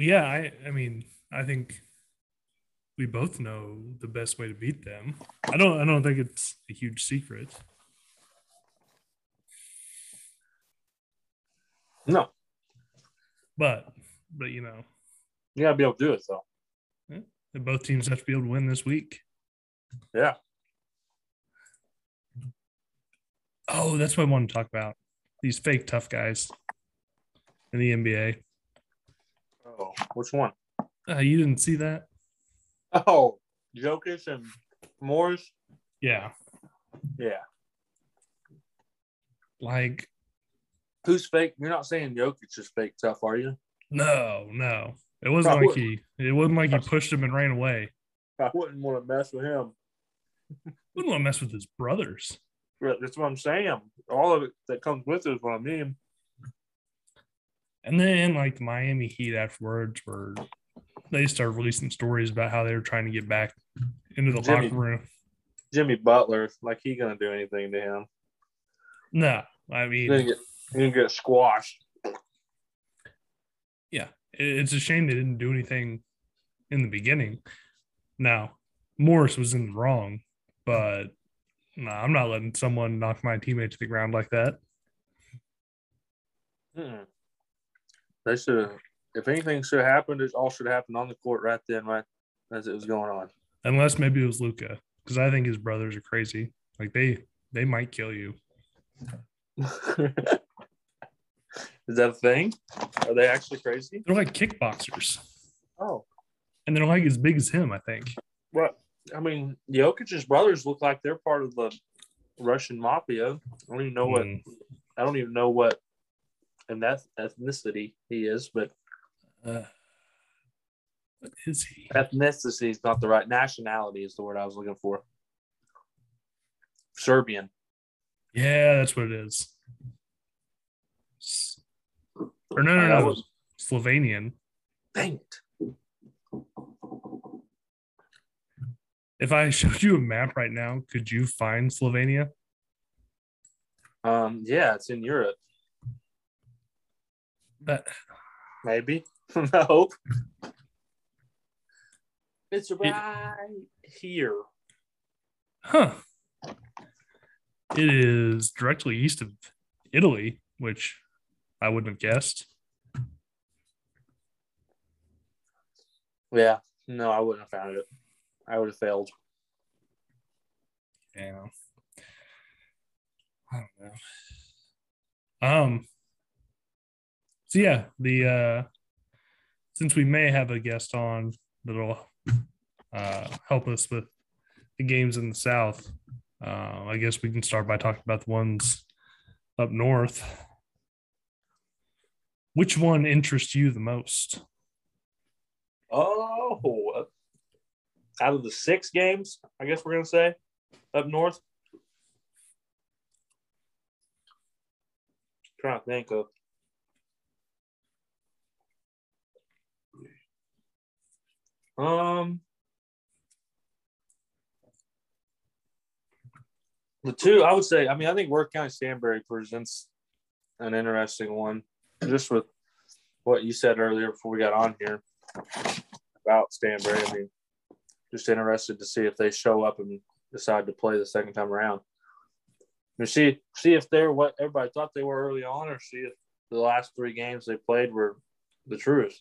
Yeah, I I mean, I think we both know the best way to beat them. I don't I don't think it's a huge secret. No, But but you know, you gotta be able to do it though. Yeah, both teams have to be able to win this week. Yeah. Oh, that's what I want to talk about. These fake tough guys in the NBA. Which one? Uh, you didn't see that? Oh, Jokic and Morris. Yeah. Yeah. Like, Who's fake? You're not saying Jokic is fake tough, are you? no, no. It wasn't like he it wasn't like he pushed him and ran away. I wouldn't want to mess with him. Wouldn't want to mess with his brothers. That's what I'm saying. All of it that comes with it is what I mean. And then like the Miami Heat afterwards were they started releasing stories about how they were trying to get back into the Jimmy. locker room. Jimmy Butler, like he gonna do anything to him? No, I mean, he's gonna get squashed. yeah, it- it's a shame they didn't do anything in the beginning. Now, Morris was in the wrong, but no, I'm not letting someone knock my teammate to the ground like that. Mm-mm. They should have. If anything should have happened, it all should have happened on the court right then, right as it was going on. Unless maybe it was Luka, because I think his brothers are crazy. Like they they might kill you. Is that a thing? Are they actually crazy? They're like kickboxers, Oh, and they're like as big as him. I think. what? I mean, Jokic's brothers look like they're part of the Russian mafia. I don't even know what. Mm. I don't even know what, and that ethnicity he is, but Uh, what is he? ethnicity is not the right nationality. Is the word I was looking for. Serbian. Yeah, that's what it is. Or no, no, no, was- Slovenian. Dang it! If I showed you a map right now, could you find Slovenia? Um, yeah, it's in Europe. That Maybe. I hope. It's right here. huh? It is directly east of Italy, which I wouldn't have guessed. Yeah. No, I wouldn't have found it. I would have failed. Yeah. I don't know. Um. So yeah, the uh, since we may have a guest on that'll uh, help us with the games in the South, uh, I guess we can start by talking about the ones up north. Which one interests you the most? Oh, out of the six games, I guess we're gonna say up north. trying to think of. Um, the two I would say. I mean, I think Worth County Stanberry presents an interesting one, just with what you said earlier before we got on here about Stanberry. I mean, just interested to see if they show up and decide to play the second time around. And see see if they're what everybody thought they were early on, or see if the last three games they played were the truth.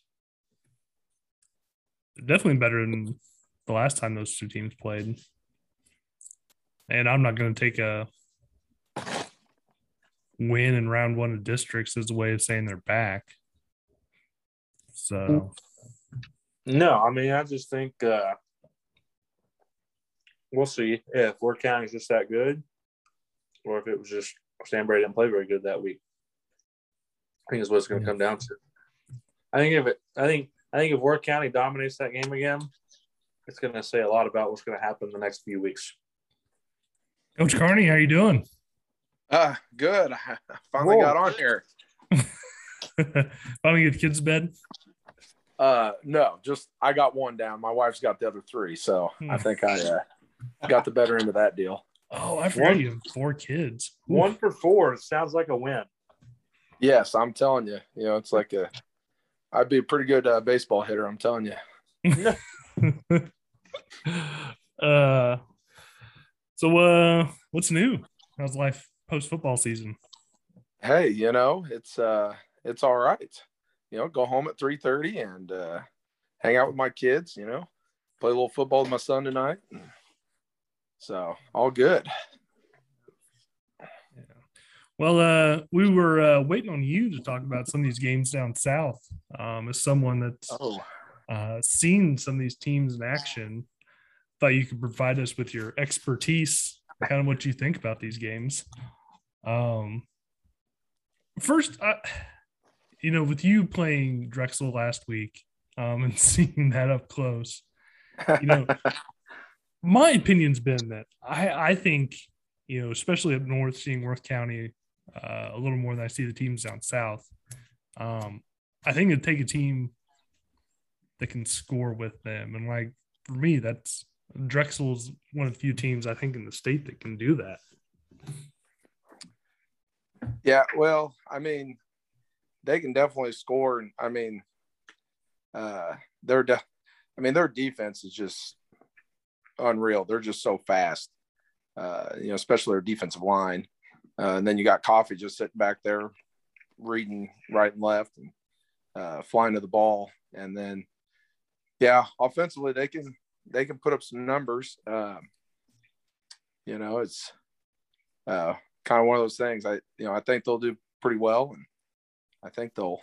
Definitely better than the last time those two teams played. And I'm not going to take a win in round one of districts as a way of saying they're back. So No, I mean I just think uh, we'll see if Worth County's just that good, or if it was just Stanberry didn't play very good that week. I think is what it's going to come down to. I think if it, I think, I think if Worth County dominates that game again, it's going to say a lot about what's going to happen the next few weeks. Coach Carney, how you doing? Uh, good. I finally Whoa. got on here. Finally get the kids to bed. Uh, no, just I got one down. My wife's got the other three, so I Hmm. think I uh, got the better end of that deal. Oh, I forgot One- you have four kids. Ooh. One for four sounds like a win. Yes, I'm telling you, you know, it's like a I'd be a pretty good uh, baseball hitter. I'm telling you. uh, so uh, what's new? How's life post football season? Hey, you know it's uh it's all right. You know, go home at three thirty and uh, hang out with my kids. You know, play a little football with my son tonight. So all good. Well, uh, we were uh, waiting on you to talk about some of these games down south. Um, as someone that's Oh, uh, seen some of these teams in action, thought you could provide us with your expertise, kind of what you think about these games. Um, first, uh, you know, with you playing Drexel last week um, and seeing that up close, you know, my opinion's been that I, I think, you know, especially up north, seeing Worth County uh, a little more than I see the teams down south. Um, I think it'd take a team that can score with them. And like for me, that's Drexel's one of the few teams I think in the state that can do that. yeah. Well, I mean, they can definitely score, and I mean, uh, they're. De- I mean, their defense is just unreal. They're just so fast. Uh, you know, especially their defensive line. Uh, and then you got Coffee just sitting back there, reading right and left, and uh, flying to the ball. And then, yeah, offensively they can they can put up some numbers. Um, you know, it's uh, kind of one of those things. I you know I think they'll do pretty well, and I think they'll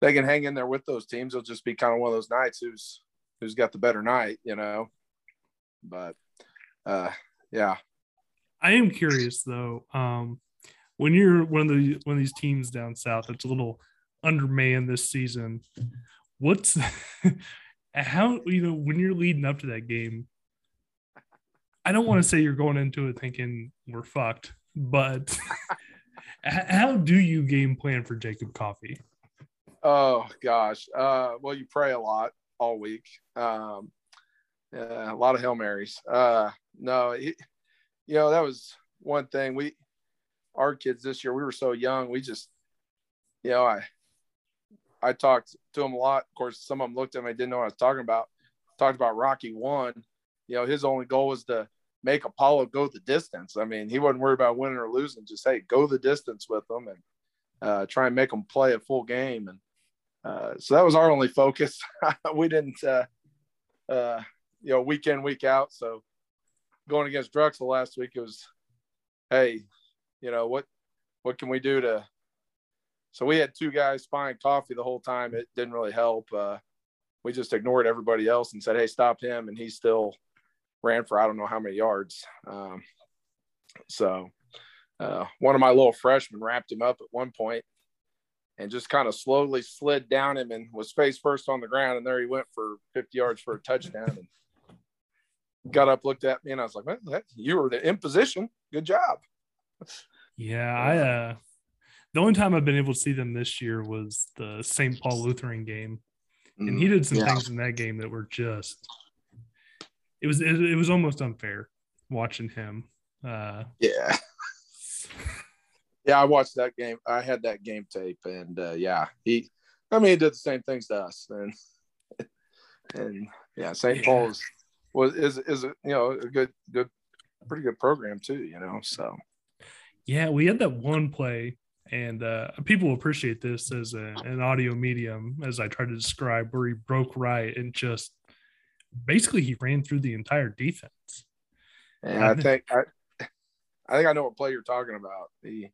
they can hang in there with those teams. It'll just be kind of one of those nights who's who's got the better night, you know. But uh, yeah, I am curious though. Um, when you're one of the one of these teams down south that's a little undermanned this season, what's how you know when you're leading up to that game? I don't want to say you're going into it thinking we're fucked, but how do you game plan for Jacob Coffee? Oh gosh. Uh, well, you pray a lot all week. Um, yeah, a lot of hail marys. Uh, no, you know that was one thing. We, our kids this year, we were so young. We just, you know, I, I talked to them a lot. Of course, some of them looked at me, didn't know what I was talking about. Talked about Rocky one. You know, his only goal was to make Apollo go the distance. I mean, he wasn't worried about winning or losing. Just hey, go the distance with them and uh, try and make them play a full game. And uh, so that was our only focus. we didn't, uh, uh, you know, week in, week out. So going against Drexel last week, it was, hey, you know, what, what can we do to, so we had two guys spying coffee the whole time. It didn't really help. Uh, we just ignored everybody else and said, hey, stop him. And he still ran for I don't know how many yards. Um, so uh, one of my little freshmen wrapped him up at one point and just kind of slowly slid down him and was face first on the ground. And there he went for 50 yards for a touchdown. And got up, looked at me, and I was like, well, that, you were in position. Good job. Yeah, I uh the only time I've been able to see them this year was the St. Paul Lutheran game. And he did some Yeah. things in that game that were just it was it, it was almost unfair watching him. Uh Yeah. Yeah, I watched that game. I had that game tape, and uh, yeah, he. I mean, he did the same things to us, and and yeah, St. Yeah. Paul's was is is a, you know a good good pretty good program too. You know, so yeah, we had that one play and uh people appreciate this as a, an audio medium as I try to describe where he broke right and just basically he ran through the entire defense. and I think I I think I know what play you're talking about. He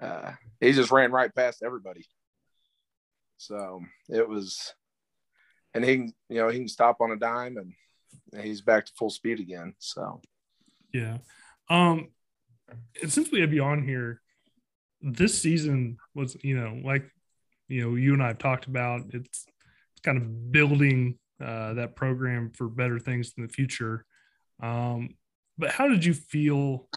uh, he just ran right past everybody. So it was, and he can you know he can stop on a dime and he's back to full speed again. So. Yeah. Um and since we have you on here, this season was, you know, like you know, you and I have talked about it's it's kind of building uh that program for better things in the future. Um, but how did you feel?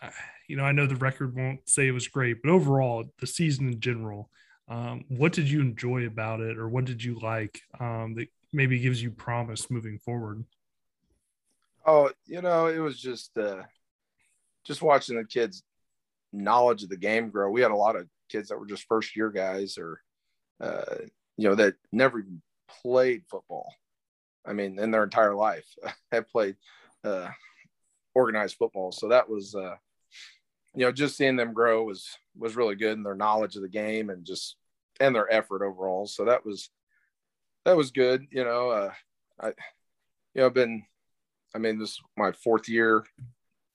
uh, You know, I know the record won't say it was great, but overall, the season in general, um, what did you enjoy about it, or what did you like um, that maybe gives you promise moving forward? Oh, you know, it was just uh just watching the kids' knowledge of the game grow. We had a lot of kids that were just first year guys or uh, you know, that never even played football. I mean, in their entire life, have played uh, organized football. So that was, uh, you know, just seeing them grow was was really good, and their knowledge of the game and just and their effort overall. So that was that was good. You know, uh, I you know I've been, I mean, this is my fourth year,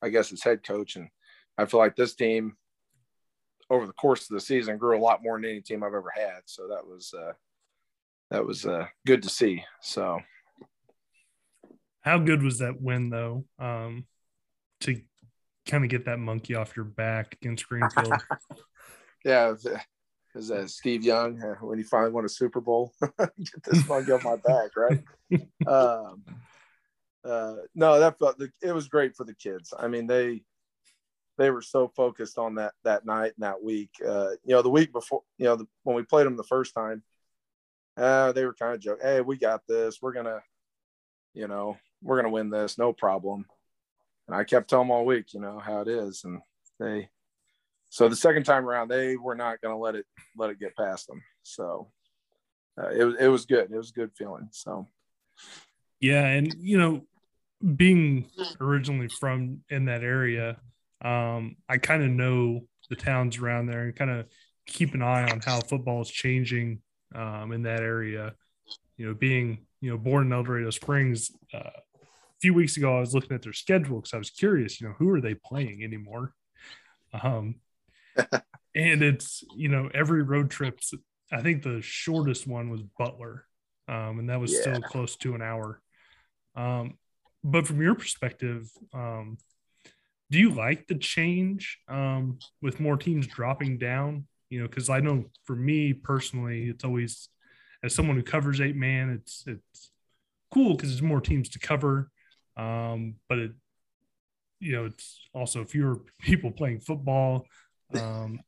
I guess, as head coach, and I feel like this team over the course of the season grew a lot more than any team I've ever had. So that was uh, that was uh, good to see. So, how good was that win though? Um, to kind of get that monkey off your back against Greenfield. yeah, is that Steve Young uh, when he finally won a Super Bowl? get this monkey off my back, right? um, uh, no, that felt it was great for the kids. I mean, they they were so focused on that that night and that week. Uh, you know, the week before, you know, the, when we played them the first time, uh, they were kind of joking, "Hey, we got this. We're gonna, you know, we're gonna win this, no problem." And I kept telling them all week, you know, how it is, and they. So the second time around, they were not going to let it let it get past them. So uh, it was it was good. It was a good feeling. So yeah, and you know, being originally from in that area, um, I kind of know the towns around there and kind of keep an eye on how football is changing um, in that area. You know, being you know born in El Dorado Springs, uh, a few weeks ago I was looking at their schedule because I was curious. You know, who are they playing anymore? Um, and it's you know every road trip. I think the shortest one was Butler, um, and that was yeah. still close to an hour. Um, but from your perspective, um, do you like the change um, with more teams dropping down? You know, because I know for me personally, it's always as someone who covers eight man, it's it's cool because there's more teams to cover. Um, but it, you know, it's also fewer people playing football. Um,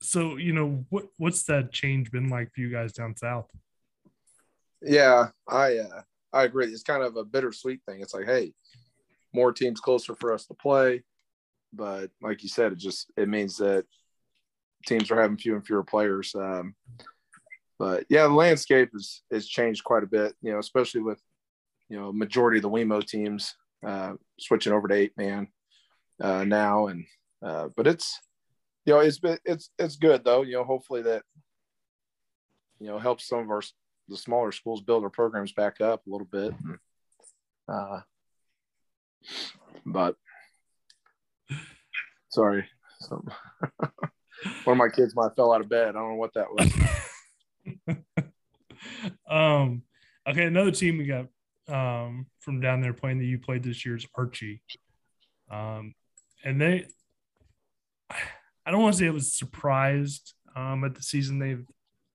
so you know, what what's that change been like for you guys down south? Yeah, I uh, I agree. It's kind of a bittersweet thing. It's like, hey, more teams closer for us to play but like you said, it just it means that teams are having fewer and fewer players. Um, but yeah, the landscape has has changed quite a bit. You know, especially with you know majority of the WeMo teams uh, switching over to eight man uh, now, and uh, but it's you know it's been it's it's good though. You know, hopefully that you know helps some of our the smaller schools build their programs back up a little bit. Uh, but Sorry. Some, one of my kids might fell out of bed. I don't know what that was. um, okay, another team we got um, from down there playing that you played this year is Archie. Um, and they, I don't want to say it was surprised um, at the season they've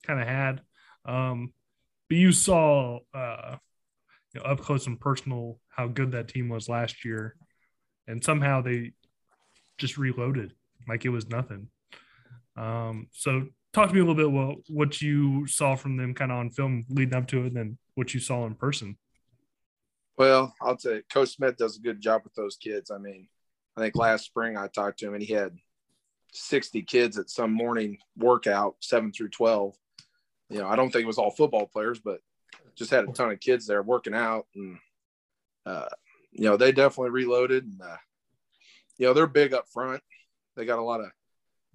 kind of had, um, but you saw uh, you know, up close and personal how good that team was last year, and somehow they just reloaded like it was nothing. Um, so talk to me a little bit about what you saw from them kind of on film leading up to it and then what you saw in person. Well, I'll tell you, Coach Smith does a good job with those kids. I mean, I think last spring I talked to him and he had 60 kids at some morning workout, seven through 12. You know, I don't think it was all football players, but just had a ton of kids there working out. And, uh, you know, they definitely reloaded. And, uh, you know, they're big up front. They got a lot of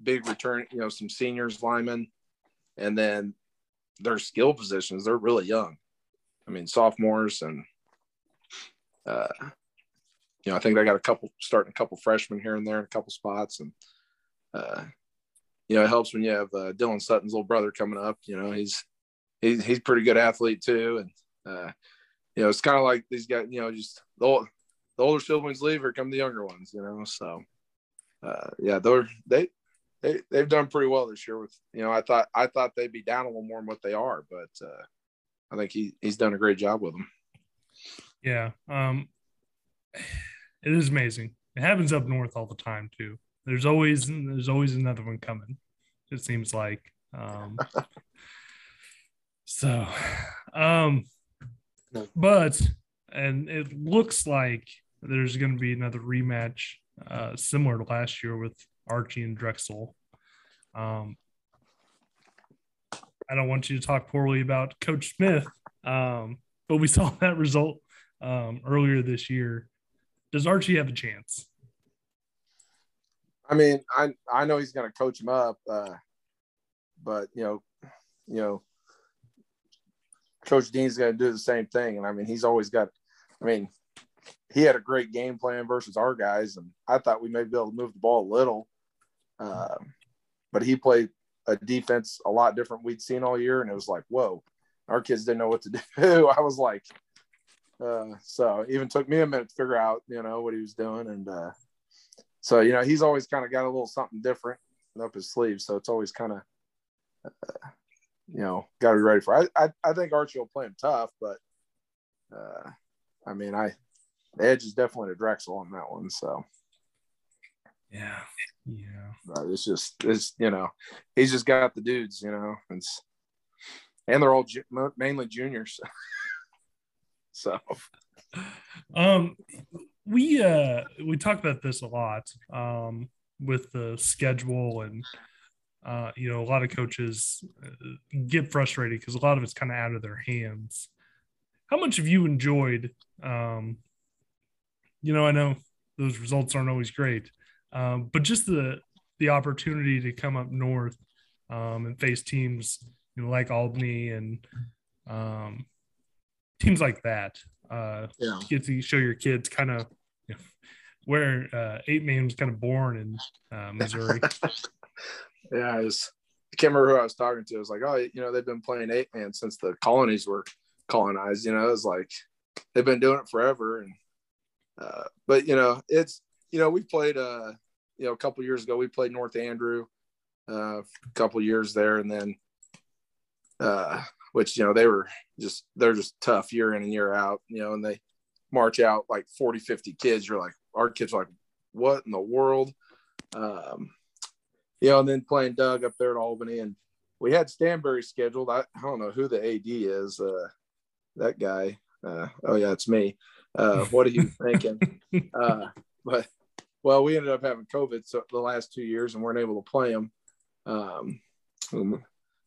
big return, you know, some seniors, linemen, and then their skill positions, they're really young. I mean, sophomores and, uh, you know, I think they got a couple starting a couple freshmen here and there in a couple spots. And, uh, you know, it helps when you have uh, Dylan Sutton's little brother coming up. You know, he's he's he's pretty good athlete too, and uh, you know, it's kind of like these guys. You know, just the old, the older siblings leave, here come the younger ones, you know. So, uh, yeah, they're they they they've done pretty well this year. With you know, I thought I thought they'd be down a little more than what they are, but uh, I think he he's done a great job with them. Yeah, um, it is amazing. It happens up north all the time too. There's always there's always another one coming. It seems like. Um, so, um, but and it looks like there's going to be another rematch uh, similar to last year with Archie and Drexel. Um, I don't want you to talk poorly about Coach Smith, um, but we saw that result um, earlier this year. Does Archie have a chance? I mean, I I know he's going to coach him up, uh, but you know, you know, Coach Dean's going to do the same thing, and I mean, he's always got. I mean, he had a great game plan versus our guys, and I thought we may be able to move the ball a little, uh, but he played a defense a lot different we'd seen all year, and it was like, whoa, our kids didn't know what to do. I was like, uh, so even took me a minute to figure out, you know, what he was doing, and uh, so you know, he's always kind of got a little something different up his sleeve, so it's always kind of, uh, you know, got to be ready for. It. I, I I think Archie will play him tough, but uh, I mean, I the edge is definitely to Drexel on that one, so. Yeah, yeah. But it's just it's you know he's just got the dudes, you know, and and they're all ju- mainly juniors. so, um, we uh we talk about this a lot um with the schedule and uh you know a lot of coaches uh, get frustrated because a lot of it's kind of out of their hands. How much have you enjoyed? Um, you know, I know those results aren't always great, um, but just the the opportunity to come up north um, and face teams you know, like Albany and um, teams like that. Uh, yeah. Get to show your kids kind of you know, where uh, eight man was kind of born in uh, Missouri. yeah, I was. I can't remember who I was talking to. I was like, oh, you know, they've been playing eight man since the colonies were colonized. You know, it's like they've been doing it forever. And uh, but you know, it's you know, we played uh you know, a couple years ago, we played North Andrew uh, a couple years there, and then, uh, which you know, they were just they're just tough year in and year out, you know, and they march out like 40, 50 kids. You're like, our kids are like, what in the world? Um, you know, and then playing Doug up there at Albany, and we had Stanberry scheduled. I, I don't know who the AD is. Uh, that guy. Uh, oh yeah, it's me. Uh, what are you thinking? uh, but well, we ended up having COVID so the last two years and weren't able to play them. Um,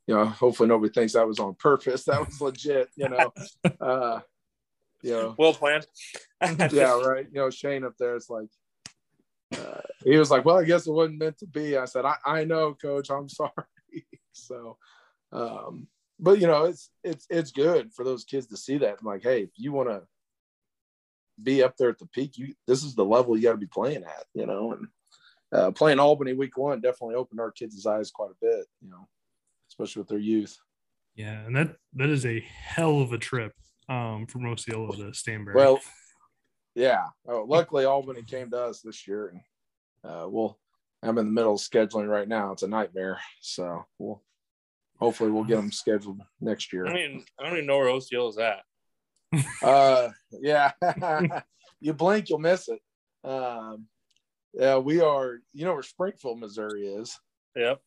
you know, hopefully nobody thinks that was on purpose. That was legit, you know. Uh, you know, well planned. yeah, right. You know, Shane up there, it's like, uh, he was like, well, I guess it wasn't meant to be. I said, I, I know, coach, I'm sorry. so, um, but you know, it's, it's, it's good for those kids to see that. I'm like, Hey, if you want to, be up there at the peak, you this is the level you got to be playing at, you know. And uh, playing Albany week one definitely opened our kids' eyes quite a bit, you know, especially with their youth. Yeah, and that that is a hell of a trip um, from Osceola to Stanberry. Well, yeah. Oh, luckily, Albany came to us this year, and uh, we'll. I'm in the middle of scheduling right now. It's a nightmare, so we'll hopefully we'll get them scheduled next year. I mean, I don't even know where Osceola's at uh, yeah, you blink, you'll miss it. Um, yeah, we are. You know where Springfield, Missouri is. Yep.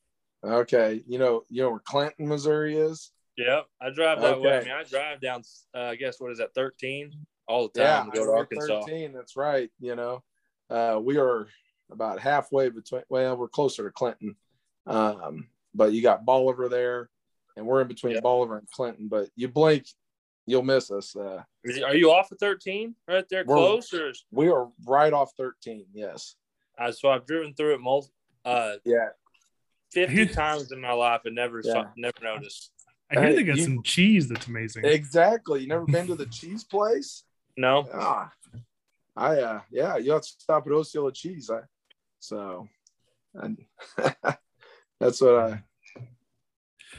Okay. You know, you know where Clinton, Missouri is. Yep. I drive that okay. way. I mean, I drive down. Uh, I guess what is that? Thirteen all the time. Yeah, go to Arkansas. Thirteen. That's right. You know, uh, we are about halfway between. Well, we're closer to Clinton, um, but you got Bolivar there, and we're in between yep. Bolivar and Clinton. But you blink, you'll miss us. Uh, are you off of 13 right there close? Or? We are right off 13, yes. Uh, so I've driven through it multiple, uh, yeah, 50 times in my life and never yeah. saw, never noticed. I hear hey, they got you, some cheese that's amazing. Exactly. You never been to the cheese place? No. Ah, I uh yeah, you have to stop at Osceola Cheese. I so and that's what I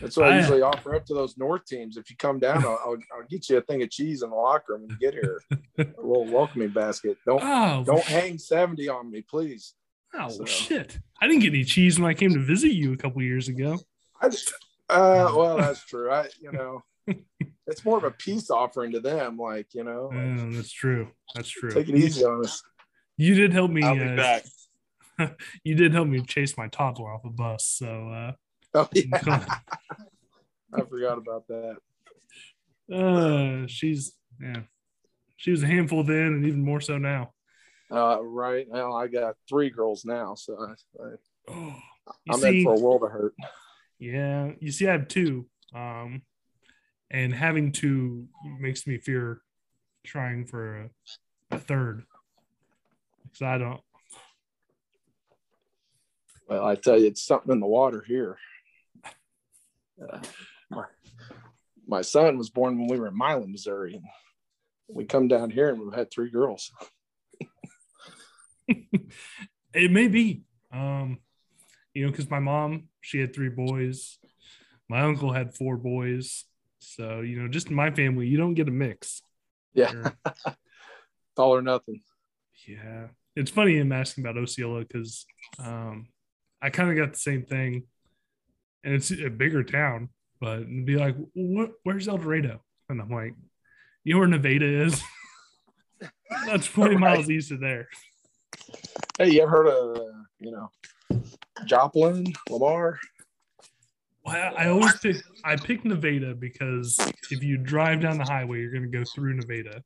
that's what I, I, usually offer up to those North teams. If you come down, I'll, I'll, I'll, get you a thing of cheese in the locker room when you get here. a little welcoming basket. Don't oh, don't hang seventy on me, please. Oh so. shit! I didn't get any cheese when I came to visit you a couple years ago. I just, uh, well, that's true. I you know, it's more of a peace offering to them. Like you know, like, that's true. That's true. Take it easy on us. You did help me. I'll be uh, back. you did help me chase my toddler off a bus, so. uh Oh yeah. I forgot about that. Uh, she's yeah, she was a handful then, and even more so now. Uh, right now I got three girls now, so I, I oh, I'm see, in for a world of hurt. Yeah, you see, I have two. Um, and having two makes me fear trying for a, a third because I don't. Well, I tell you, it's something in the water here. Uh, my, my son was born when we were in Milan, Missouri. And we come down here and we've had three girls. it may be, um, you know, because my mom she had three boys, my uncle had four boys, so you know, just in my family, you don't get a mix. Yeah, it's all or nothing. Yeah, it's funny him asking about Osceola because um, I kind of got the same thing, and it's a bigger town, but be like, "Where's El Dorado?" And I'm like, "You know where Nevada is? That's 20 right. miles east of there." Hey, you ever heard of uh, you know Joplin, Lamar? Well, I always pick I pick Nevada because if you drive down the highway, you're going to go through Nevada.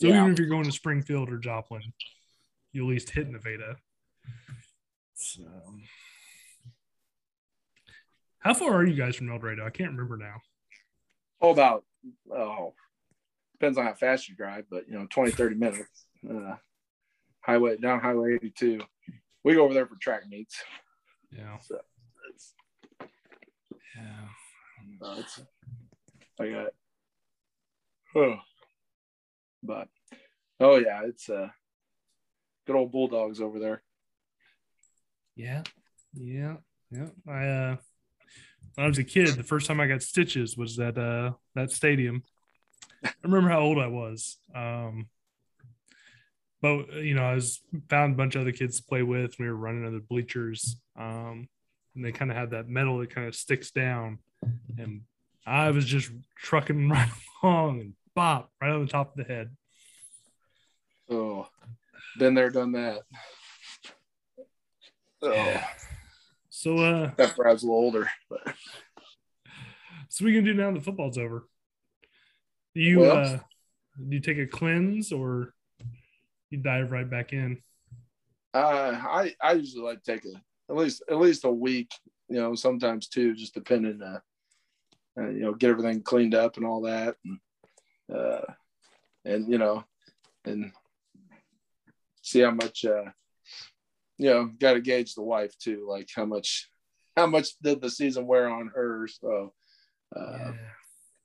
So yeah. even if you're going to Springfield or Joplin, you at least hit Nevada. So, how far are you guys from El Dorado? I can't remember now. Oh, about oh, depends on how fast you drive, but you know, 20, 30 minutes. Uh, highway down Highway 82. We go over there for track meets. Yeah. So yeah. Uh, it's, I got. Oh. But oh yeah, it's uh good old bulldogs over there. Yeah, yeah, yeah. I uh when I was a kid, the first time I got stitches was at uh that stadium. I remember how old I was. Um but you know, I was found a bunch of other kids to play with. We were running on the bleachers. Um and they kind of had that metal that kind of sticks down. And I was just trucking right along and bop right on the top of the head. Oh, been there, done that. Oh. Yeah. So uh that Brad's a little older, but so we can do now the football's over. Do you well, uh do you take a cleanse or you dive right back in? Uh I I usually like take a at least at least a week, you know, sometimes two, just depending uh, uh you know, get everything cleaned up and all that. And uh, and you know, and see how much uh, you know, got to gauge the wife too, like how much how much did the season wear on her. So, uh, yeah.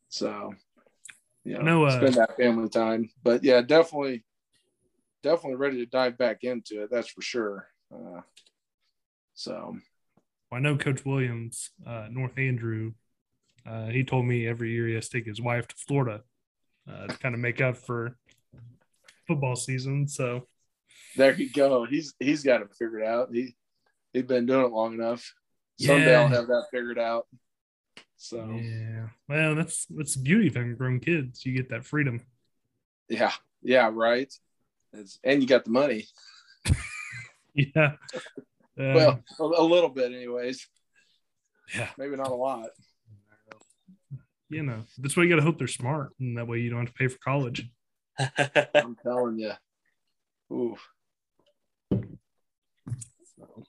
so you know, no, uh, spend that family time. But yeah, definitely, definitely ready to dive back into it. That's for sure. Uh, so, I know Coach Williams, uh, North Andrew. Uh, he told me every year he has to take his wife to Florida uh, to kind of make up for football season. So there you go. He's he's got it figured out. He he's been doing it long enough. Someday yeah. I'll have that figured out. So yeah, well, that's that's the beauty of having grown kids. You get that freedom. Yeah, yeah, right. It's, and you got the money. yeah. Uh, well, a, a little bit, anyways. Yeah, maybe not a lot you know, that's why you got to hope they're smart, and that way you don't have to pay for college. I'm telling you. Ooh. So.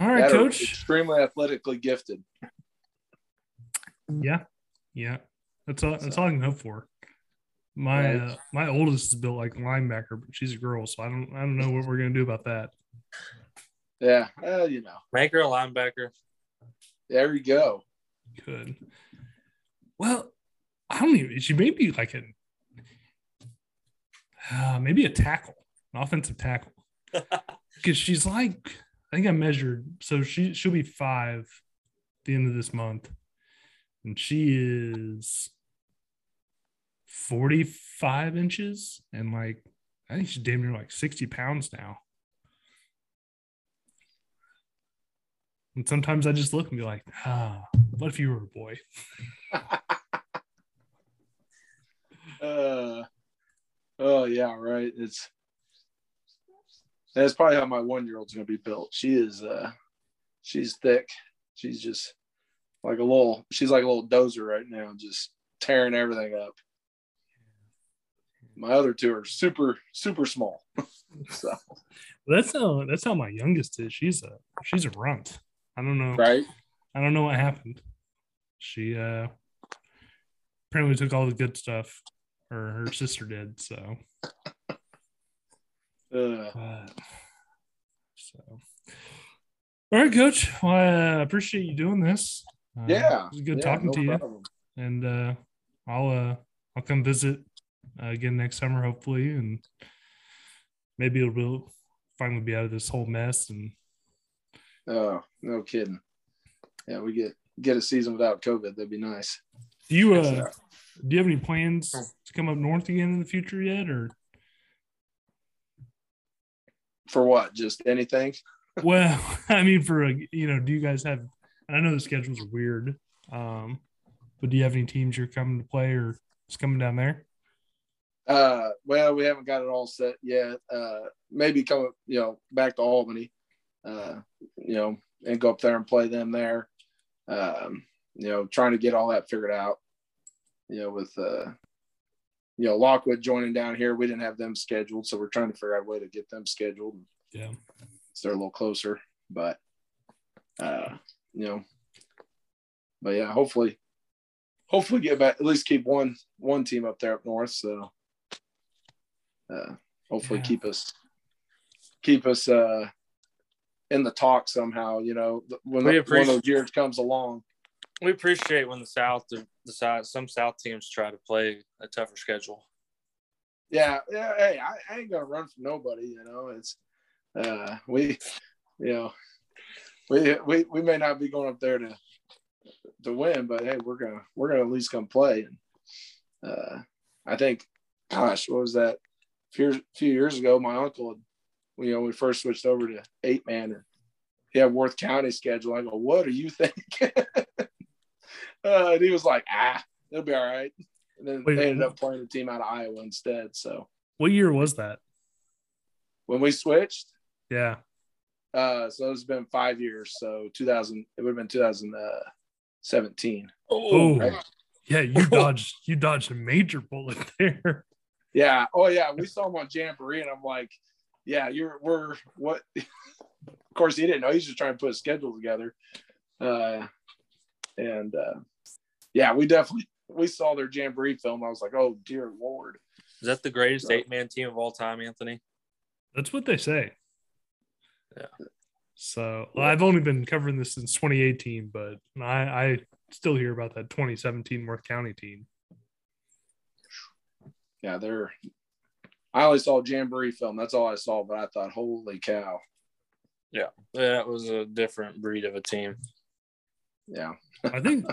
All right, that coach. Extremely athletically gifted. Yeah, yeah. That's all. That's all I can hope for. My uh, my oldest is built like a linebacker, but she's a girl, so I don't I don't know what we're gonna do about that. Yeah, well, you know, make her a linebacker. There we go. Good. Well, I don't even. She may be like a uh, maybe a tackle, an offensive tackle, because she's like I think I measured. So she she'll be five at the end of this month, and she is forty five inches and like I think she's damn near like sixty pounds now. And sometimes I just look and be like, ah, what if you were a boy? uh, oh yeah, right. It's that's probably how my one year old's gonna be built. She is uh she's thick. She's just like a little she's like a little dozer right now, just tearing everything up. My other two are super, super small. so that's how that's how my youngest is. She's a she's a runt. I don't know. Right. I don't know what happened. She uh apparently took all the good stuff, or her sister did. So, Uh, uh, so all right, Coach. Well, I appreciate you doing this. Uh, yeah, it was good yeah, talking no to you, and uh, I'll uh I'll come visit uh, again next summer, hopefully, and maybe it'll be, finally be out of this whole mess and Oh, no kidding. Yeah, we get get a season without COVID. That'd be nice. Do you uh Yeah. do you have any plans to come up north again in the future yet or For what? Just anything? well I mean for a you know do you guys have I know the schedules are weird um but do you have any teams you're coming to play or just coming down there Uh, well, we haven't got it all set yet. Uh, maybe come, you know, back to Albany, uh, you know, and go up there and play them there. Um, you know, trying to get all that figured out. You know, with uh, you know, Lockwood joining down here, we didn't have them scheduled, so we're trying to figure out a way to get them scheduled. yeah So they're a little closer, but uh, you know, but yeah, hopefully, hopefully get back at least keep one one team up there up north. So uh, hopefully Yeah. keep us keep us uh in the talk somehow. You know, when We one of those years comes along. We appreciate when the South, the, the side, some South teams try to play a tougher schedule. Yeah, yeah. Hey, I, I ain't gonna run from nobody. You know, it's uh, we, you know, we we we may not be going up there to to win, but hey, we're gonna we're gonna at least come play. And uh, I think, gosh, what was that? A few, few years ago, my uncle, had, you know, we first switched over to eight man, and he had Worth County schedule. I go, what do you think? uh, and he was like, ah, it'll be all right. And then Wait, they ended up playing a team out of Iowa instead. So what year was that when we switched, yeah uh, so it's been five years. So 2000, it would have been 2017. oh right. yeah you dodged you dodged a major bullet there Yeah. Oh yeah. We saw him on Jamboree, and I'm like, yeah, you're we're what? of course, he didn't know. He's just trying to put a schedule together. Uh, and uh, yeah, we definitely we saw their Jamboree film. I was like, oh dear lord. Is that the greatest Yeah. eight man team of all time, Anthony? that's what they say Yeah. so well, i've only been covering this since 2018 but i i still hear about that 2017 worth county team Yeah, they're. I only saw Jamboree film. That's all I saw, but I thought, holy cow. Yeah, that was a different breed of a team. Yeah. I think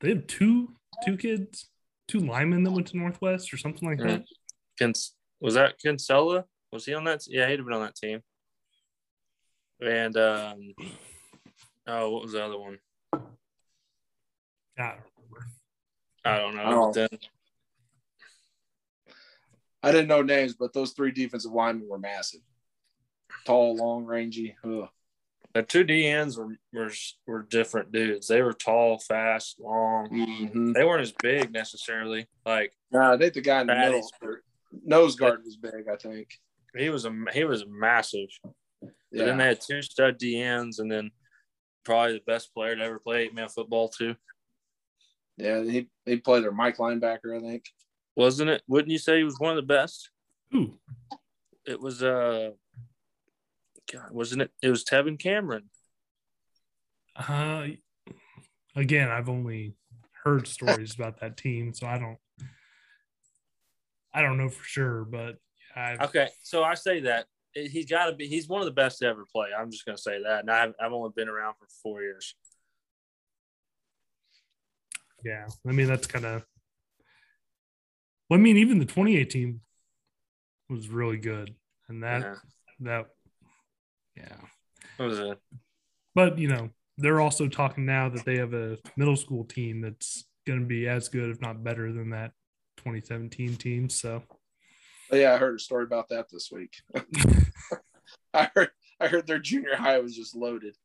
they have two two kids, two linemen that went to Northwest or something like that. Kins- was that Kinsella? Was he on that? Yeah, he'd have been on that team. And um, oh, what was the other one? I don't remember. I don't know. Oh. But then I didn't know names, but those three defensive linemen were massive. Tall, long, rangy. Ugh. the two DNs were, were were different dudes. They were tall, fast, long. Mhm. They weren't as big necessarily. Like Nah, I think the guy in the middle, nose guard was big. I think. he was a he was massive. But then they had two stud DNs, and then probably the best player to ever play eight man football too. yeah. He he played their Mike linebacker, I think. Wasn't it? Wouldn't you say he was one of the best? Ooh, It was uh, God, wasn't it? It was Tevin Cameron. uh, again, I've only heard stories about that team, so I don't, I don't know for sure, but I, Okay, so I say that he's got to be. He's one of the best to ever play. I'm just gonna say that, and I've I've only been around for four years. yeah, I mean that's kind of. Well, I mean, even the 2018 was really good, and that Yeah. that, yeah. It was a But you know, they're also talking now that they have a middle school team that's going to be as good, if not better, than that 2017 team. So yeah, I heard a story about that this week. I heard I heard their junior high was just loaded.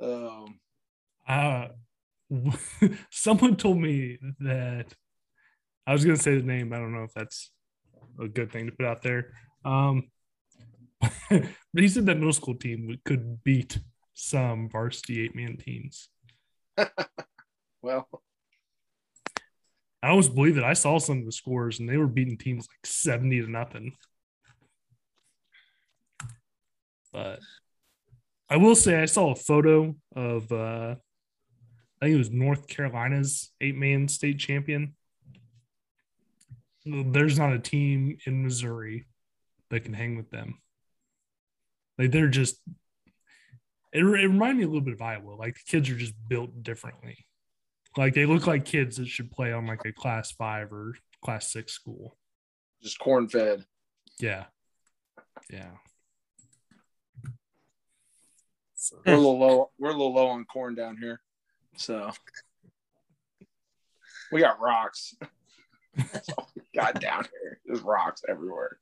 Um, uh, someone told me that I was going to say the name. I don't know if that's a good thing to put out there. Um, but he said that middle school team could beat some varsity eight man teams. well, I always believe it. I saw some of the scores and they were beating teams like 70 to nothing. But I will say I saw a photo of uh I think it was North Carolina's eight man state champion. There's not a team in Missouri that can hang with them. Like they're just it, it reminded me a little bit of Iowa. Like the kids are just built differently. Like they look like kids that should play on like a class five or class six school. Just corn fed. Yeah. Yeah. We're a little low. We're a little low on corn down here, so we got rocks. That's all we got down here. There's rocks everywhere.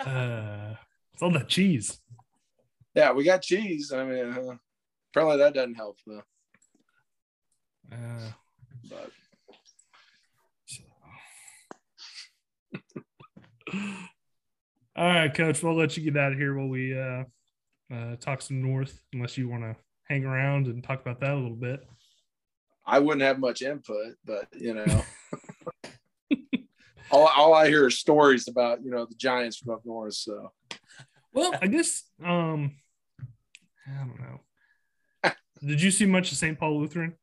uh, it's all that cheese. Yeah, we got cheese. I mean, uh, apparently that doesn't help though. Uh, But so. all right, coach. We'll let you get out of here while we uh, uh, talk some North, unless you want to hang around and talk about that a little bit. I wouldn't have much input. But you know, all, all I hear is stories about you know the Giants from up north. So Well, I guess um, I don't know. Did you see much of St. Paul Lutheran?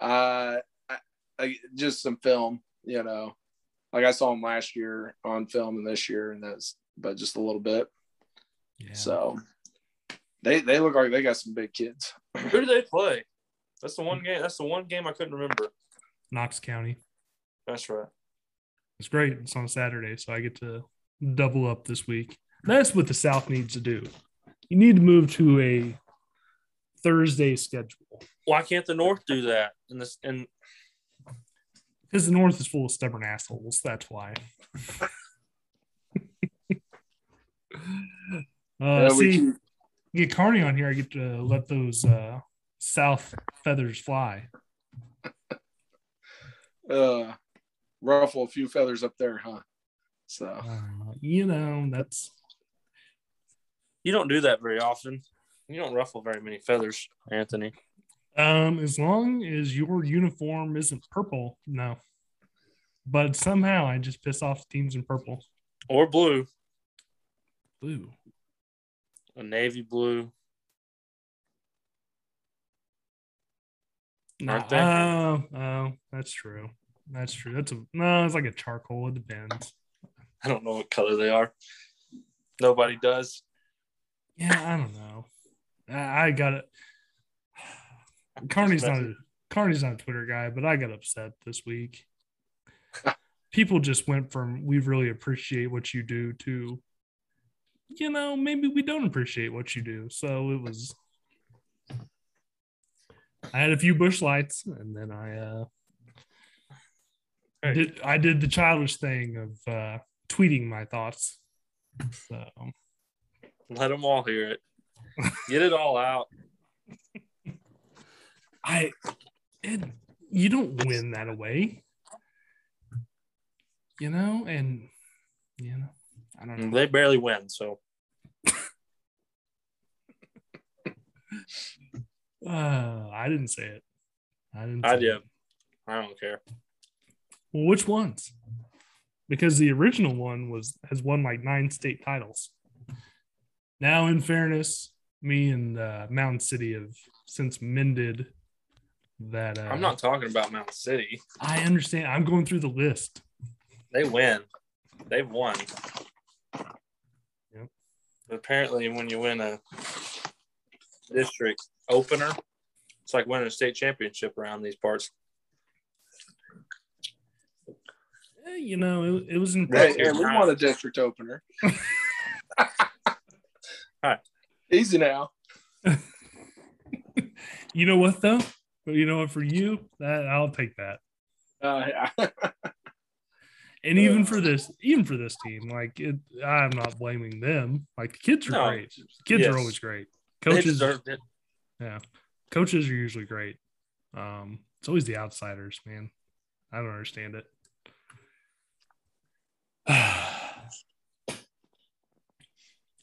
uh, I, I, just some film. You know, like I saw him last year on film and this year, and that's but just a little bit. Yeah. So they they look like they got some big kids. Who do they play? That's the one game. That's the one game I couldn't remember. Knox County. That's right. It's great. It's on Saturday, so I get to double up this week. That's what the South needs to do. You need to move to a Thursday schedule Why can't the North do that? And this and because the North is full of stubborn assholes. That's why. uh, Yeah, see, keep- get Carney on here. I get to let those uh, South feathers fly. uh, ruffle a few feathers up there, huh? So Uh, you know, that's you don't do that very often. You don't ruffle very many feathers, Anthony. Um, as long as your uniform isn't purple, no. But somehow I just piss off teams in purple. Or blue. Blue. A navy blue. No, Aren't they? oh, oh, that's true. That's true. That's a no, it's like a charcoal. It depends. I don't know what color they are. Nobody does. Yeah, I don't know. I, I got it. Carney's not a Carney's not a Twitter guy, but I got upset this week. People just went from we really appreciate what you do to you know, maybe we don't appreciate what you do. So it was I had a few Busch Lights and then I uh Hey. did I did the childish thing of uh tweeting my thoughts. So Let them all hear it. Get it all out. I it, you don't win that away. You know, and you know, I don't know. They barely win, so Uh, I didn't say it. I didn't. I did. it. I don't care. Well, which ones? Because the original one was has won like nine state titles. Now, in fairness, me and uh, Mound City have since mended that. Uh, I'm not talking about Mound City. I understand. I'm going through the list. They win. They've won. Yep. But apparently, when you win a district opener, it's like winning a state championship around these parts. Eh, you know, it, it was hey, impressive. and we want a district opener. Hi. Easy now. You know what though? But you know what? For you, that I'll take that. Uh, yeah. And even for this, even for this team, like it, I'm not blaming them. Like the kids are No. great. Kids Yes. are always great. Coaches, deserved it. yeah, coaches are usually great. Um, it's always the outsiders, man. I don't understand it.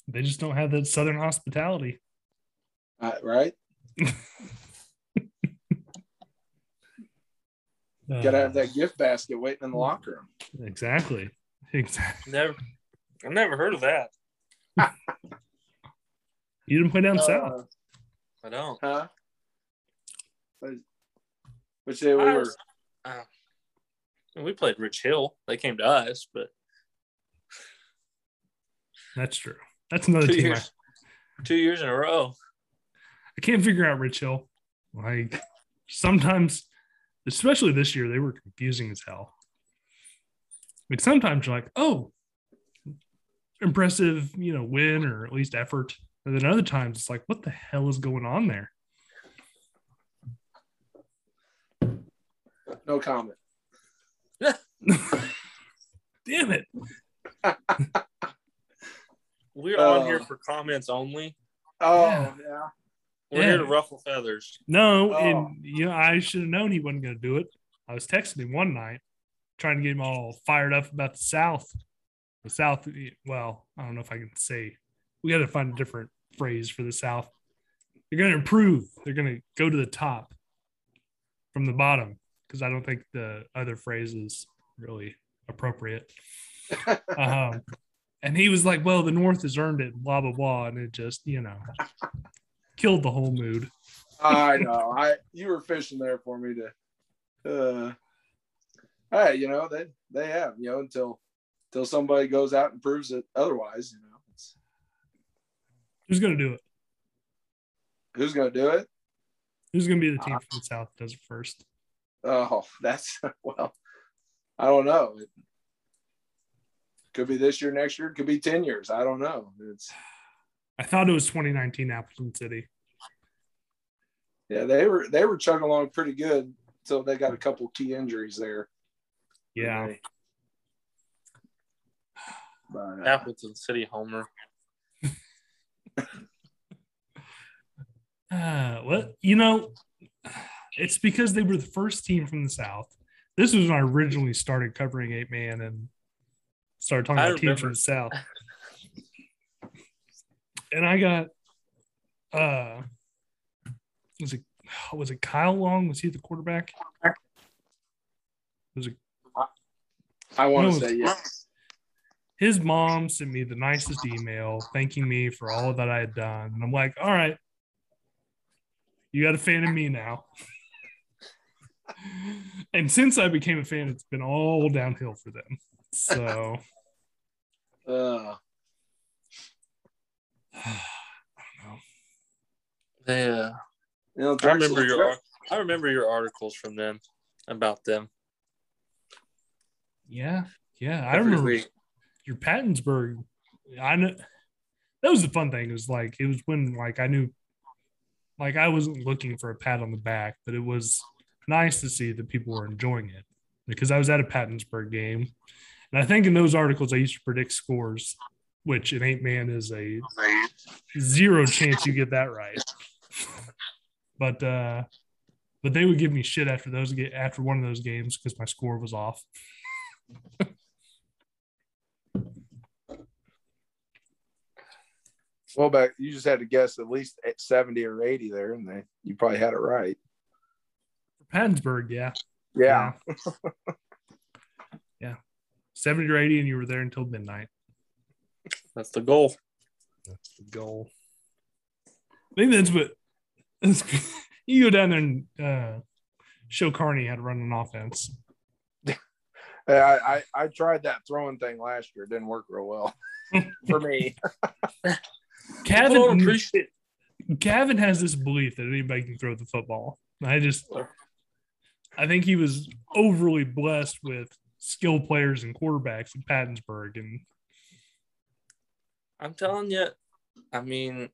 They just don't have that southern hospitality. Uh, right? Uh, Got to have that gift basket waiting in the locker room. Exactly. Exactly. Never, I've never heard of that. You didn't play down south. Uh, I don't. huh? Which day we I were. was- uh, we played Rich Hill. They came to us, but That's true. That's another two team. I, years, two years in a row. I can't figure out Rich Hill. Like sometimes, especially this year, they were confusing as hell. Like sometimes you're like, oh, impressive, you know, win or at least effort. And then other times it's like, what the hell is going on there? No comment. Damn it. We're on Uh, here for comments only. Oh, Yeah. yeah. We're Yeah. here to ruffle feathers. No, Oh. and you know, I should have known he wasn't going to do it. I was texting him one night, trying to get him all fired up about the South. The South, well, I don't know if I can say. We got to find a different phrase for the South. They're going to improve. They're going to go to the top from the bottom because I don't think the other phrase is really appropriate. Um, and he was like, "Well, the North has earned it," blah blah blah, and it just, you know, killed the whole mood. I know. I you were fishing there for me to uh hey, you know, they they have, you know, until until somebody goes out and proves it otherwise, you know. It's, Who's going to do it? who's gonna do it? Who's going to be the team from the South that does it first? Oh, that's well, I don't know. It could be this year, next year, could be 10 years. I don't know. It's I thought it was 2019 Appleton City. yeah, they were they were chugging along pretty good until they got a couple key injuries there. Yeah. They- But, uh, Appleton City Homer. Uh, what you know, it's because they were the first team from the South. This was when I originally started covering eight man and started talking I about teams from remember. the South. And I got uh was it was it Kyle Long? Was he the quarterback? Was it I want to say yes. his mom sent me the nicest email thanking me for all that I had done. And I'm like, all right, you got a fan of me now. and since I became a fan, it's been all downhill for them. So Uh, They, uh, you know, I remember your I remember your articles from them about them. yeah, yeah, I Every remember week. your Pattonsburg. I know that was the fun thing. It was like it was when like I knew, like I wasn't looking for a pat on the back, but it was nice to see that people were enjoying it because I was at a Pattonsburg game, and I think in those articles I used to predict scores, which in eight man is a zero chance you get that right. but uh, but they would give me shit after those after one of those games because my score was off. Well, back you just had to guess at least 70 or 80 there, and they you probably had it right. Pattonsburg, yeah. Yeah. yeah. 70 or 80, and you were there until midnight. That's the goal. That's the goal. I think that's what that's, you go down there and uh, show Carney how to run an offense. I, I I tried that throwing thing last year. It didn't work real well for me. People don't Kevin, appreciate Gavin has this belief that anybody can throw the football. I just, I think he was overly blessed with skill players and quarterbacks in Pattonsburg, and I'm telling you, I mean,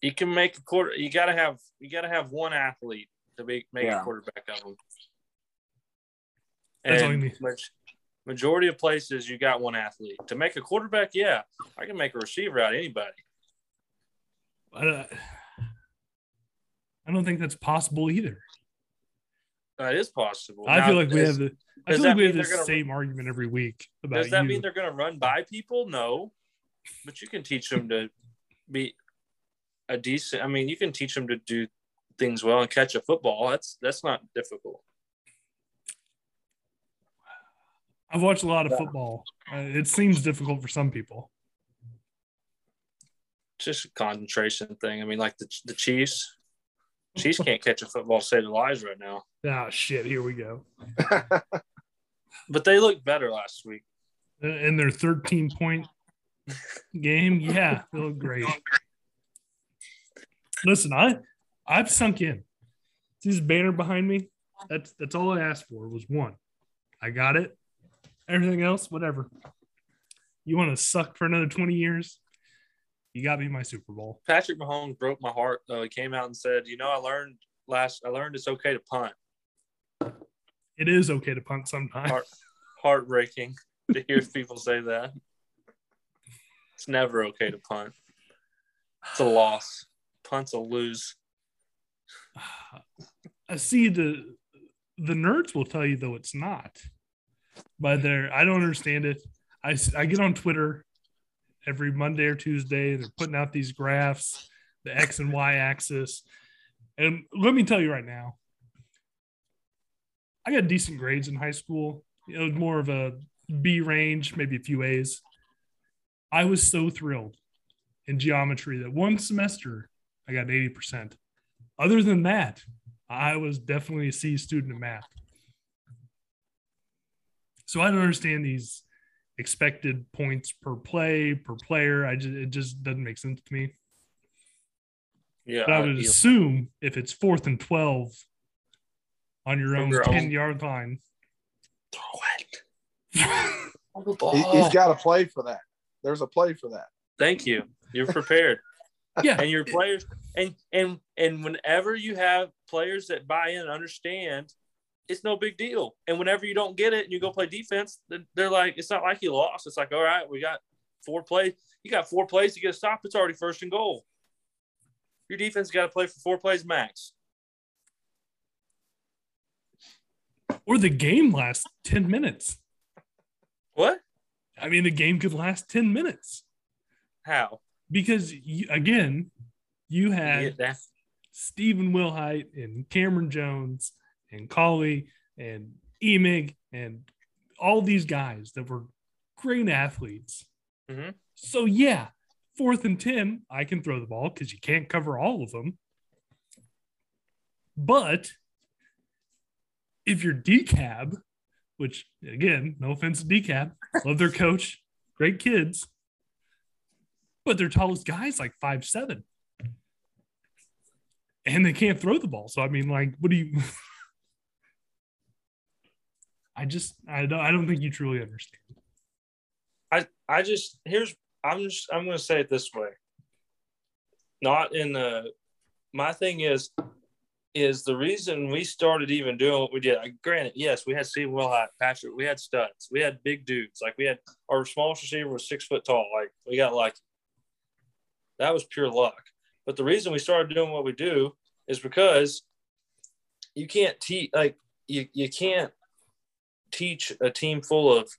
you can make a quarter. You gotta have you gotta have one athlete to make make Yeah. a quarterback of them. That's all you And need. majority of places, you got one athlete to make a quarterback. Yeah, I can make a receiver out of anybody. uh, I don't think that's possible either. That is possible. I Now, feel like we have the. I feel like we have the same argument every week about Does that you. mean they're going to run by people? No, but you can teach them to be a decent. I mean, you can teach them to do things well and catch a football. That's that's not difficult. I've watched a lot of football. Uh, it seems difficult for some people. Just a concentration thing. I mean, like the the Chiefs. Chiefs can't catch a football save lives right now. Ah, shit. Here we go. But they looked better last week. In their 13 point game, yeah, they look great. Listen, I I've sunk in. This banner behind me? That's that's all I asked for was one. I got it. Everything else, whatever. You want to suck for another 20 years? You got me my Super Bowl. Patrick Mahomes broke my heart though. He came out and said, "You know, I learned last. I learned it's okay to punt." It is okay to punt sometimes. Heart, heartbreaking to hear people say that. It's never okay to punt. It's a loss. Punts a lose. I see the the nerds will tell you though it's not. By they're I don't understand it. I, I get on Twitter every Monday or Tuesday. They're putting out these graphs, the X and Y axis. And let me tell you right now, I got decent grades in high school. It was more of a B range, maybe a few A's. I was so thrilled in geometry that one semester I got 80%. Other than that, I was definitely a C student in math. So I don't understand these expected points per play per player. I just it just doesn't make sense to me. Yeah, But I would yeah. assume if it's fourth and twelve on your own your own- ten yard line, throw it. Throw he, has got to play for that. There's a play for that. Thank you. You're prepared. yeah, and your players and and and whenever you have players that buy in and understand it's no big deal. And whenever you don't get it and you go play defense then they're like it's not like you lost. It's like all right we got four plays you got four plays to get a stop. It's already first and goal. Your defense got to play for four plays max. Or the game lasts ten minutes. what? I mean, the game could last ten minutes. How? Because you, again, you had Yeah, Stephen Wilhite and Cameron Jones and Colley and Emig and all these guys that were great athletes. Mhm. So yeah, fourth and ten, I can throw the ball because you can't cover all of them. But if you're DeKalb, which again, no offense to DeKalb, love their coach, great kids, but their tallest guy's like five seven and they can't throw the ball. So I mean, like, what do you? I just I don't I don't think you truly understand. I I just here's I'm just I'm gonna say it this way. Not in the my thing is is the reason we started even doing what we did. I, granted, yes, we had Steve Wilhite, Patrick, we had studs, we had big dudes. Like we had our smallest receiver was six foot tall. Like we got lucky. That was pure luck. But the reason we started doing what we do is because you can't teach like you, you can't teach a team full of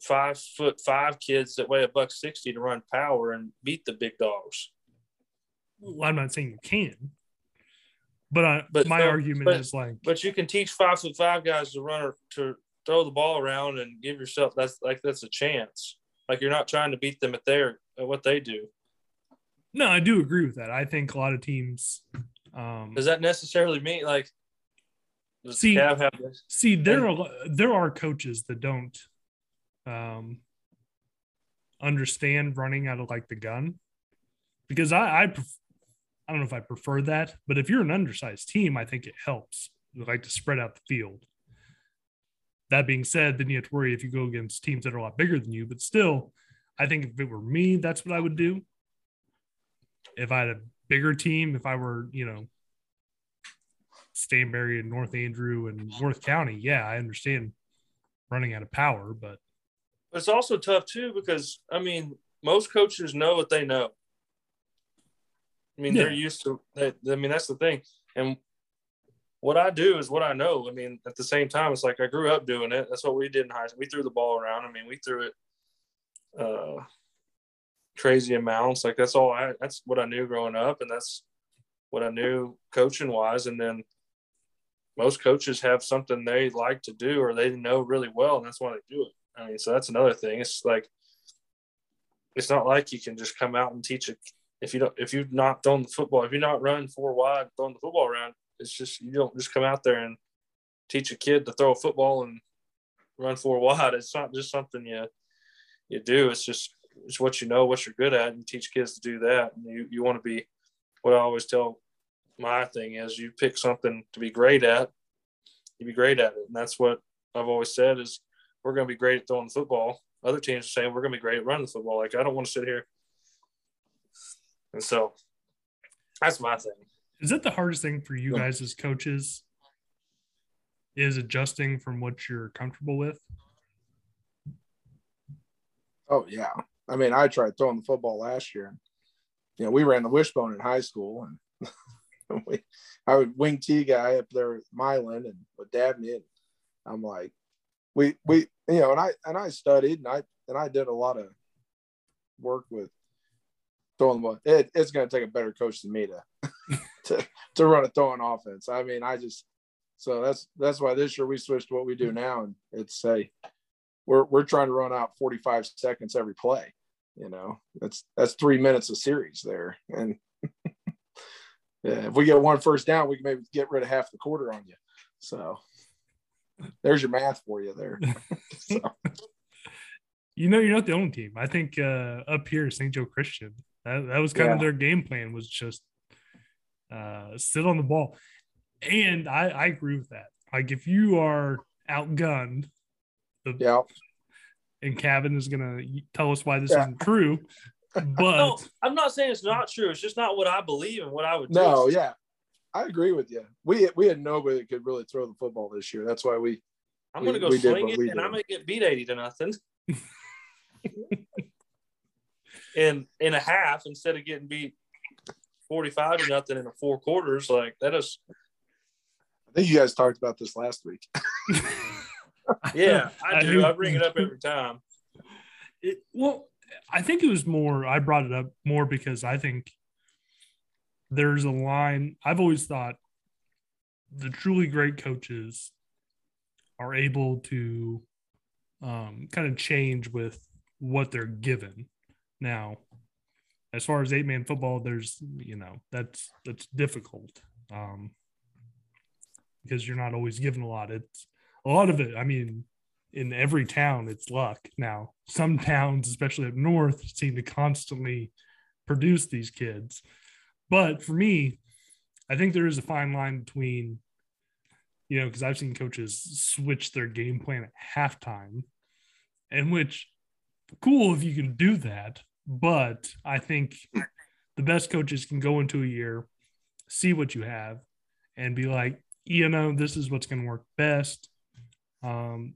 five foot five kids that weigh a buck sixty to run power and beat the big dogs. Well, I'm not saying you can, but I, But my so- argument but- is like But you can teach five foot five guys to run or to throw the ball around and give yourself that's like that's a chance. Like you're not trying to beat them at their at what they do. no, I do agree with that. I think a lot of teams. Um, Does that necessarily mean like does See- this? see, there are there are coaches that don't um, understand running out of like the gun because I I, pref- I don't know if I prefer that, but if you're an undersized team, I think it helps. You like to spread out the field. That being said, then you have to worry if you go against teams that are a lot bigger than you. But still, I think if it were me, that's what I would do. If I had a bigger team, if I were, you know, Stanberry and North Andrew and North County, yeah, I understand running out of power, but it's also tough too because I mean most coaches know what they know. I mean they're used to that. I mean that's the thing. And what I do is what I know. I mean at the same time it's like I grew up doing it. That's what we did in high school. We threw the ball around. I mean we threw it uh crazy amounts. Like that's all I that's what I knew growing up and that's what I knew coaching wise, and then most coaches have something they like to do or they know really well, and that's why they do it. I mean, so that's another thing. It's like it's not like you can just come out and teach it if you don't if you're not throwing the football, if you're not running four wide, throwing the football around, it's just you don't just come out there and teach a kid to throw a football and run four wide. It's not just something you you do. It's just it's what you know, what you're good at, and teach kids to do that. And you you want to be what I always tell my thing is you pick something to be great at, you be great at it. And that's what I've always said is we're going to be great at throwing the football. Other teams are saying we're going to be great at running the football. Like I don't want to sit here. And so that's my thing. Is that the hardest thing for you guys as coaches? Is adjusting from what you're comfortable with? Oh yeah. I mean, I tried throwing the football last year. You know, we ran the wishbone in high school, and we, I would wing T guy up there with Milan and with Dabney. And I'm like, we we you know, and I and I studied and I and I did a lot of work with throwing the ball. It, it's going to take a better coach than me to, to to run a throwing offense. I mean, I just so that's that's why this year we switched what we do now, and it's a we're we're trying to run out 45 seconds every play. You know, that's that's three minutes of series there, and if we get one first down, we can maybe get rid of half the quarter on you. So there's your math for you there. so. You know, you're not the only team. I think uh, up here, St. Joe Christian, that, that was kind yeah. of their game plan was just uh, sit on the ball. And I, I agree with that. Like if you are outgunned, the, yeah. and Kevin is gonna tell us why this yeah. isn't true. But no, I'm not saying it's not true. It's just not what I believe and what I would. No, do. yeah, I agree with you. We we had nobody that could really throw the football this year. That's why we. I'm going to go swing it, and I'm going to get beat eighty to nothing. in in a half instead of getting beat 45 to nothing in the four quarters. Like that is. I think you guys talked about this last week. yeah, I do. I bring it up every time. It, well, I think it was more. I brought it up more because I think there's a line. I've always thought the truly great coaches are able to um, kind of change with what they're given. Now, as far as eight man football, there's you know that's that's difficult um, because you're not always given a lot. It's a lot of it. I mean, in every town, it's luck. Now, some towns, especially up north, seem to constantly produce these kids. But for me, I think there is a fine line between, you know, because I've seen coaches switch their game plan at halftime, and which cool if you can do that. But I think the best coaches can go into a year, see what you have, and be like, you know, this is what's going to work best. Um,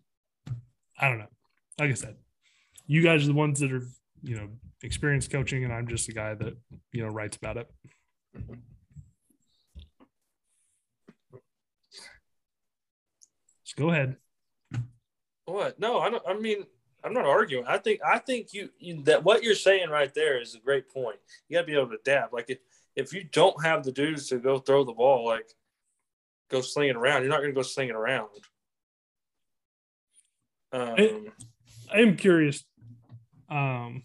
I don't know. Like I said, you guys are the ones that are, you know, experienced coaching, and I'm just a guy that, you know, writes about it. So go ahead. What? No, I don't. I mean, I'm not arguing. I think I think you, you, that what you're saying right there is a great point. You got to be able to adapt. Like if if you don't have the dudes to go throw the ball, like go sling it around, you're not going to go sling it around. Um, I, I am curious, um,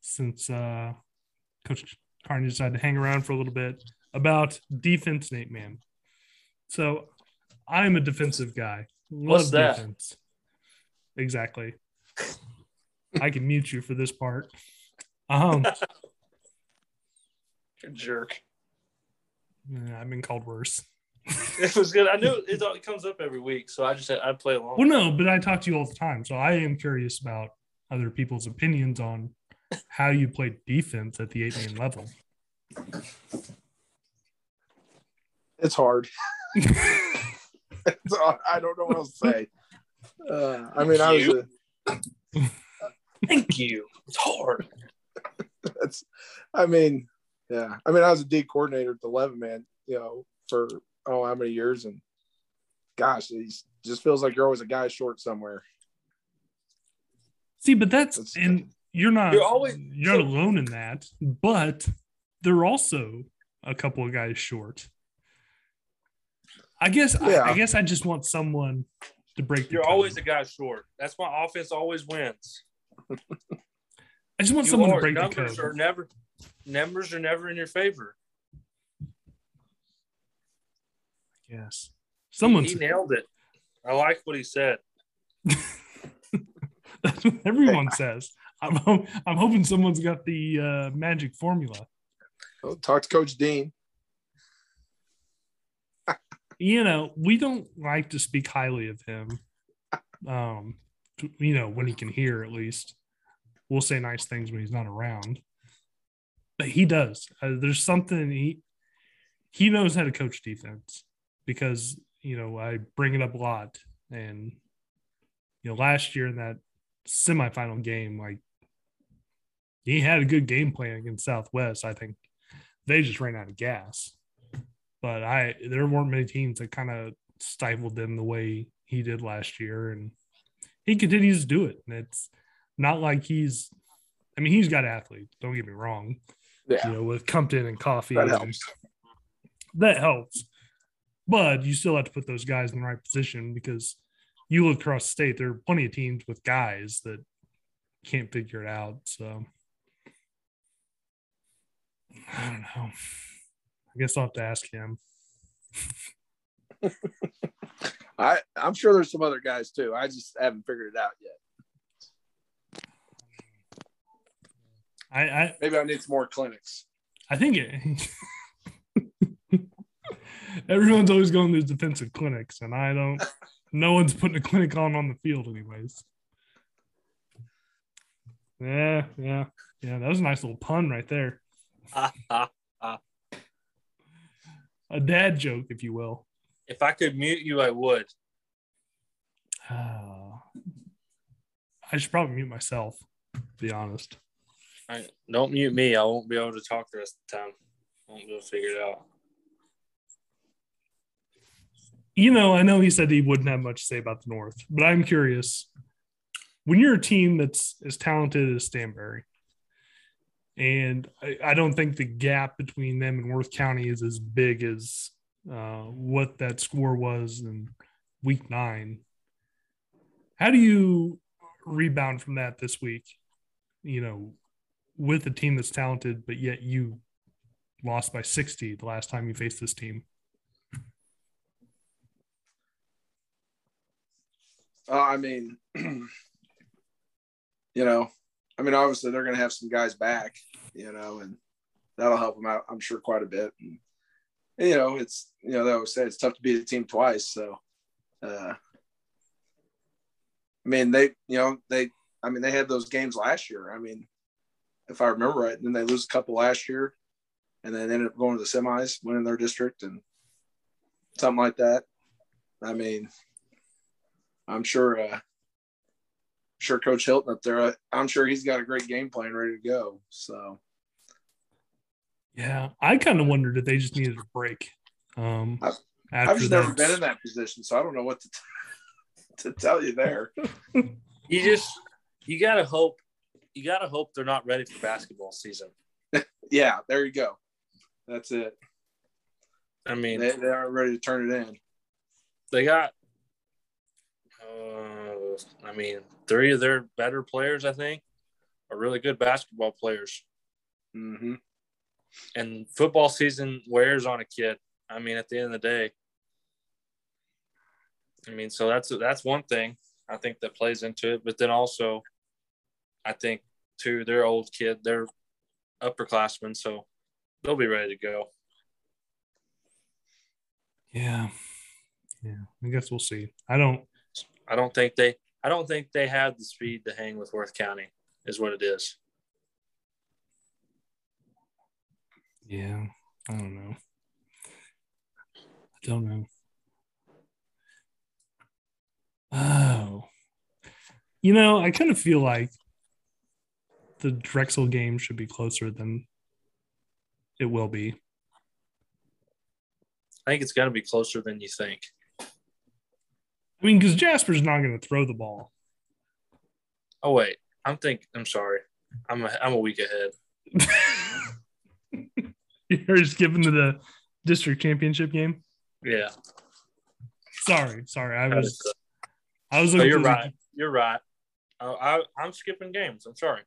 since uh, Coach Carney decided to hang around for a little bit about defense, Nate man. So I'm a defensive guy. Love What's that? defense. Exactly. I can mute you for this part. Um, jerk. I've been called worse. it was good. I knew it, it comes up every week, so I just said I'd play along. Well, no, but I talk to you all the time, so I am curious about other people's opinions on how you play defense at the eight man level. It's hard. it's, I don't know what else to say. Uh, I mean, I was. A, Thank you. It's hard. That's. I mean, yeah. I mean, I was a D coordinator at the eleven man. You know, for oh how many years, and gosh, it just feels like you're always a guy short somewhere. See, but that's, that's and you're not. You're always you're so, not alone in that, but they're also a couple of guys short. I guess Yeah. I, I guess I just want someone to break. The You're code. always a guy short. That's why offense always wins. I just want You someone to are- break the numbers code. are never numbers are never in your favor. Yes, someone. He nailed it. I like what he said. That's what everyone says. I'm I'm hoping someone's got the uh, magic formula. Well, talk to Coach Dean. You know, we don't like to speak highly of him. Um, you know, when he can hear, at least we'll say nice things when he's not around. But he does. Uh, there's something he he knows how to coach defense because you know I bring it up a lot, and you know last year in that semifinal game, like he had a good game plan against Southwest. I think they just ran out of gas. But I there weren't many teams that kind of stifled them the way he did last year, and he continues to do it. And it's not like he's I mean, he's got athletes, don't get me wrong. Yeah, You know, with Compton and Coffee. that helps. that helps. But you still have to put those guys in the right position because you look across the state, there are plenty of teams with guys that can't figure it out. So I don't know. I guess I'll have to ask him. I I'm sure there's some other guys too. I just haven't figured it out yet. I I, Maybe I need some more clinics. I think it everyone's always going to these defensive clinics, and I don't no one's putting a clinic on on the field anyways. Yeah, yeah, yeah. That was a nice little pun right there. A dad joke, if you will. if I could mute you, I would. I should probably mute myself, to be honest. I, don't mute me. I won't be able to talk the rest of the time. I won't be able to figure it out. You know, I know he said he wouldn't have much to say about the North, but I'm curious. When you're a team that's as talented as Stanberry, and I, I don't think the gap between them and Worth County is as big as uh, what that score was in week nine. How do you rebound from that this week? You know, with a team that's talented, but yet you lost by 60 the last time you faced this team. Uh, I mean, you know, I mean, obviously they're going to have some guys back, you know, and that'll help them out, I'm sure, quite a bit. And, and, you know, it's, you know, they always say it's tough to beat a team twice. So, uh, I mean, they, you know, they, I mean, they had those games last year. I mean, if I remember right, and then they lose a couple last year and then ended up going to the semis, winning their district and something like that. I mean, I'm sure, uh, sure Coach Hilton up there, uh, I'm sure he's got a great game plan ready to go. So, Yeah, I kind of wondered if they just needed a break. Um, I've- after I've just never been in that position, so I don't know what to, t- to tell you there. You just you gotta hope you gotta hope they're not ready for basketball season. Yeah, there you go. That's it. I mean, They, they aren't ready to turn it in. they got uh, I mean, three of their better players, I think, are really good basketball players. hmm And football season wears on a kid. I mean, at the end of the day. I mean, so that's that's one thing I think that plays into it. But then also, I think too, they're old kid, they're upperclassmen, so they'll be ready to go. Yeah, yeah. I guess we'll see. I don't. I don't think they I don't think they have the speed to hang with Worth County, is what it is. Yeah, I don't know. I don't know. Oh, you know, I kind of feel like the Drexel game should be closer than it will be. I think it's got to be closer than you think. I mean, because Jasper's not going to throw the ball. Oh wait, I'm think I'm sorry. I'm a, I'm a week ahead. You're just giving to the district championship game. Yeah. Sorry, sorry. I was I was you're the- right. You're right. Uh, I, I'm skipping games. I'm sorry.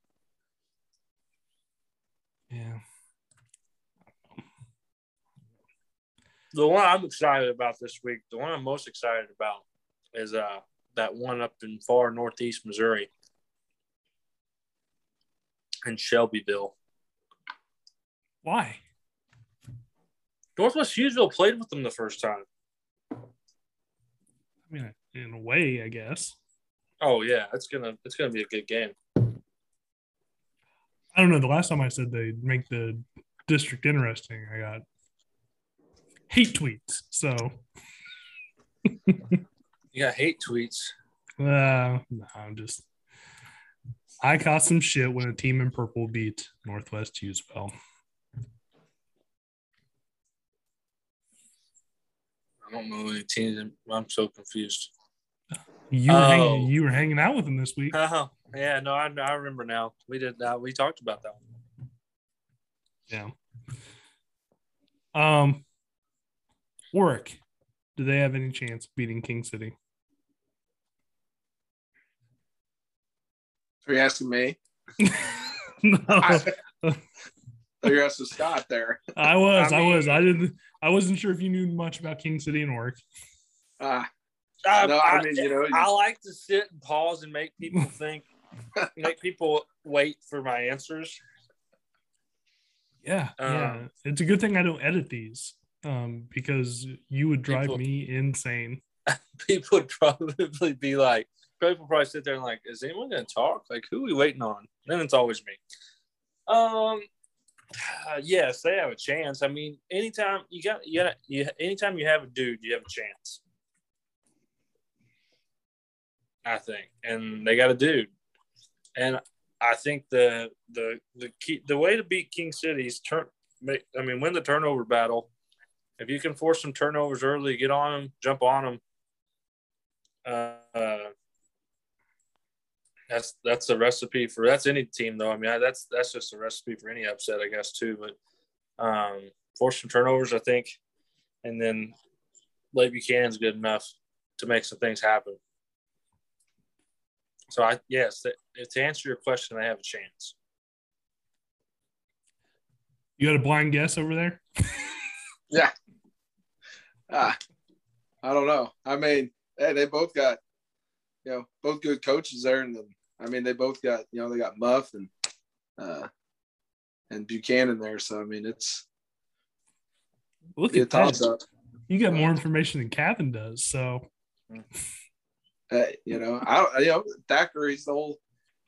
Yeah. The one I'm excited about this week, the one I'm most excited about is uh that one up in far northeast Missouri in Shelbyville. Why? Northwest Hughesville played with them the first time. I mean, in a way, I guess. Oh yeah, it's gonna it's gonna be a good game. I don't know. The last time I said they'd make the district interesting, I got hate tweets. So, You got hate tweets. uh, no, I'm just. I caught some shit when a team in purple beat Northwest Hughesville. I don't know any teams. I'm so confused. You were, Oh. hanging, you were hanging out with them this week. Oh yeah, no, I, I remember now. We did that. We talked about that one. Yeah. Um, Warwick, do they have any chance beating King City? Are you asking me? no, I, you're asking Scott there. I was, I I, was, I didn't, I wasn't sure if you knew much about King City and Warwick. Uh, I, No, I mean, you know, I like to sit and pause and make people think, make people wait for my answers. Yeah, yeah. Um, It's a good thing I don't edit these, um, because you would drive People- me insane. People would probably be like, people probably sit there and like, is anyone going to talk? Like, who are we waiting on? then it's always me. Um, yes, they have a chance. I mean, anytime you got, you got, you, anytime you have a dude, you have a chance. I think, and they got a dude, and I think the the the key the way to beat King City is turn. I mean, win the turnover battle. If you can force some turnovers early, get on them, jump on them. Uh, that's that's the recipe for that's any team though. I mean, that's that's just a recipe for any upset, I guess too. But um, force some turnovers, I think, and then Lake Buchanan's good enough to make some things happen. So I yes, that, to answer your question, I have a chance. You got a blind guess over there? yeah. Ah, I don't know. I mean, hey, they both got, you know, both good coaches there, and then I mean, they both got, you know, they got Muff and uh and Buchanan there. So I mean, it's Look at that. toss up. You got more information than Kevin does. So Hey, you know, I you know, Thackeray's the old,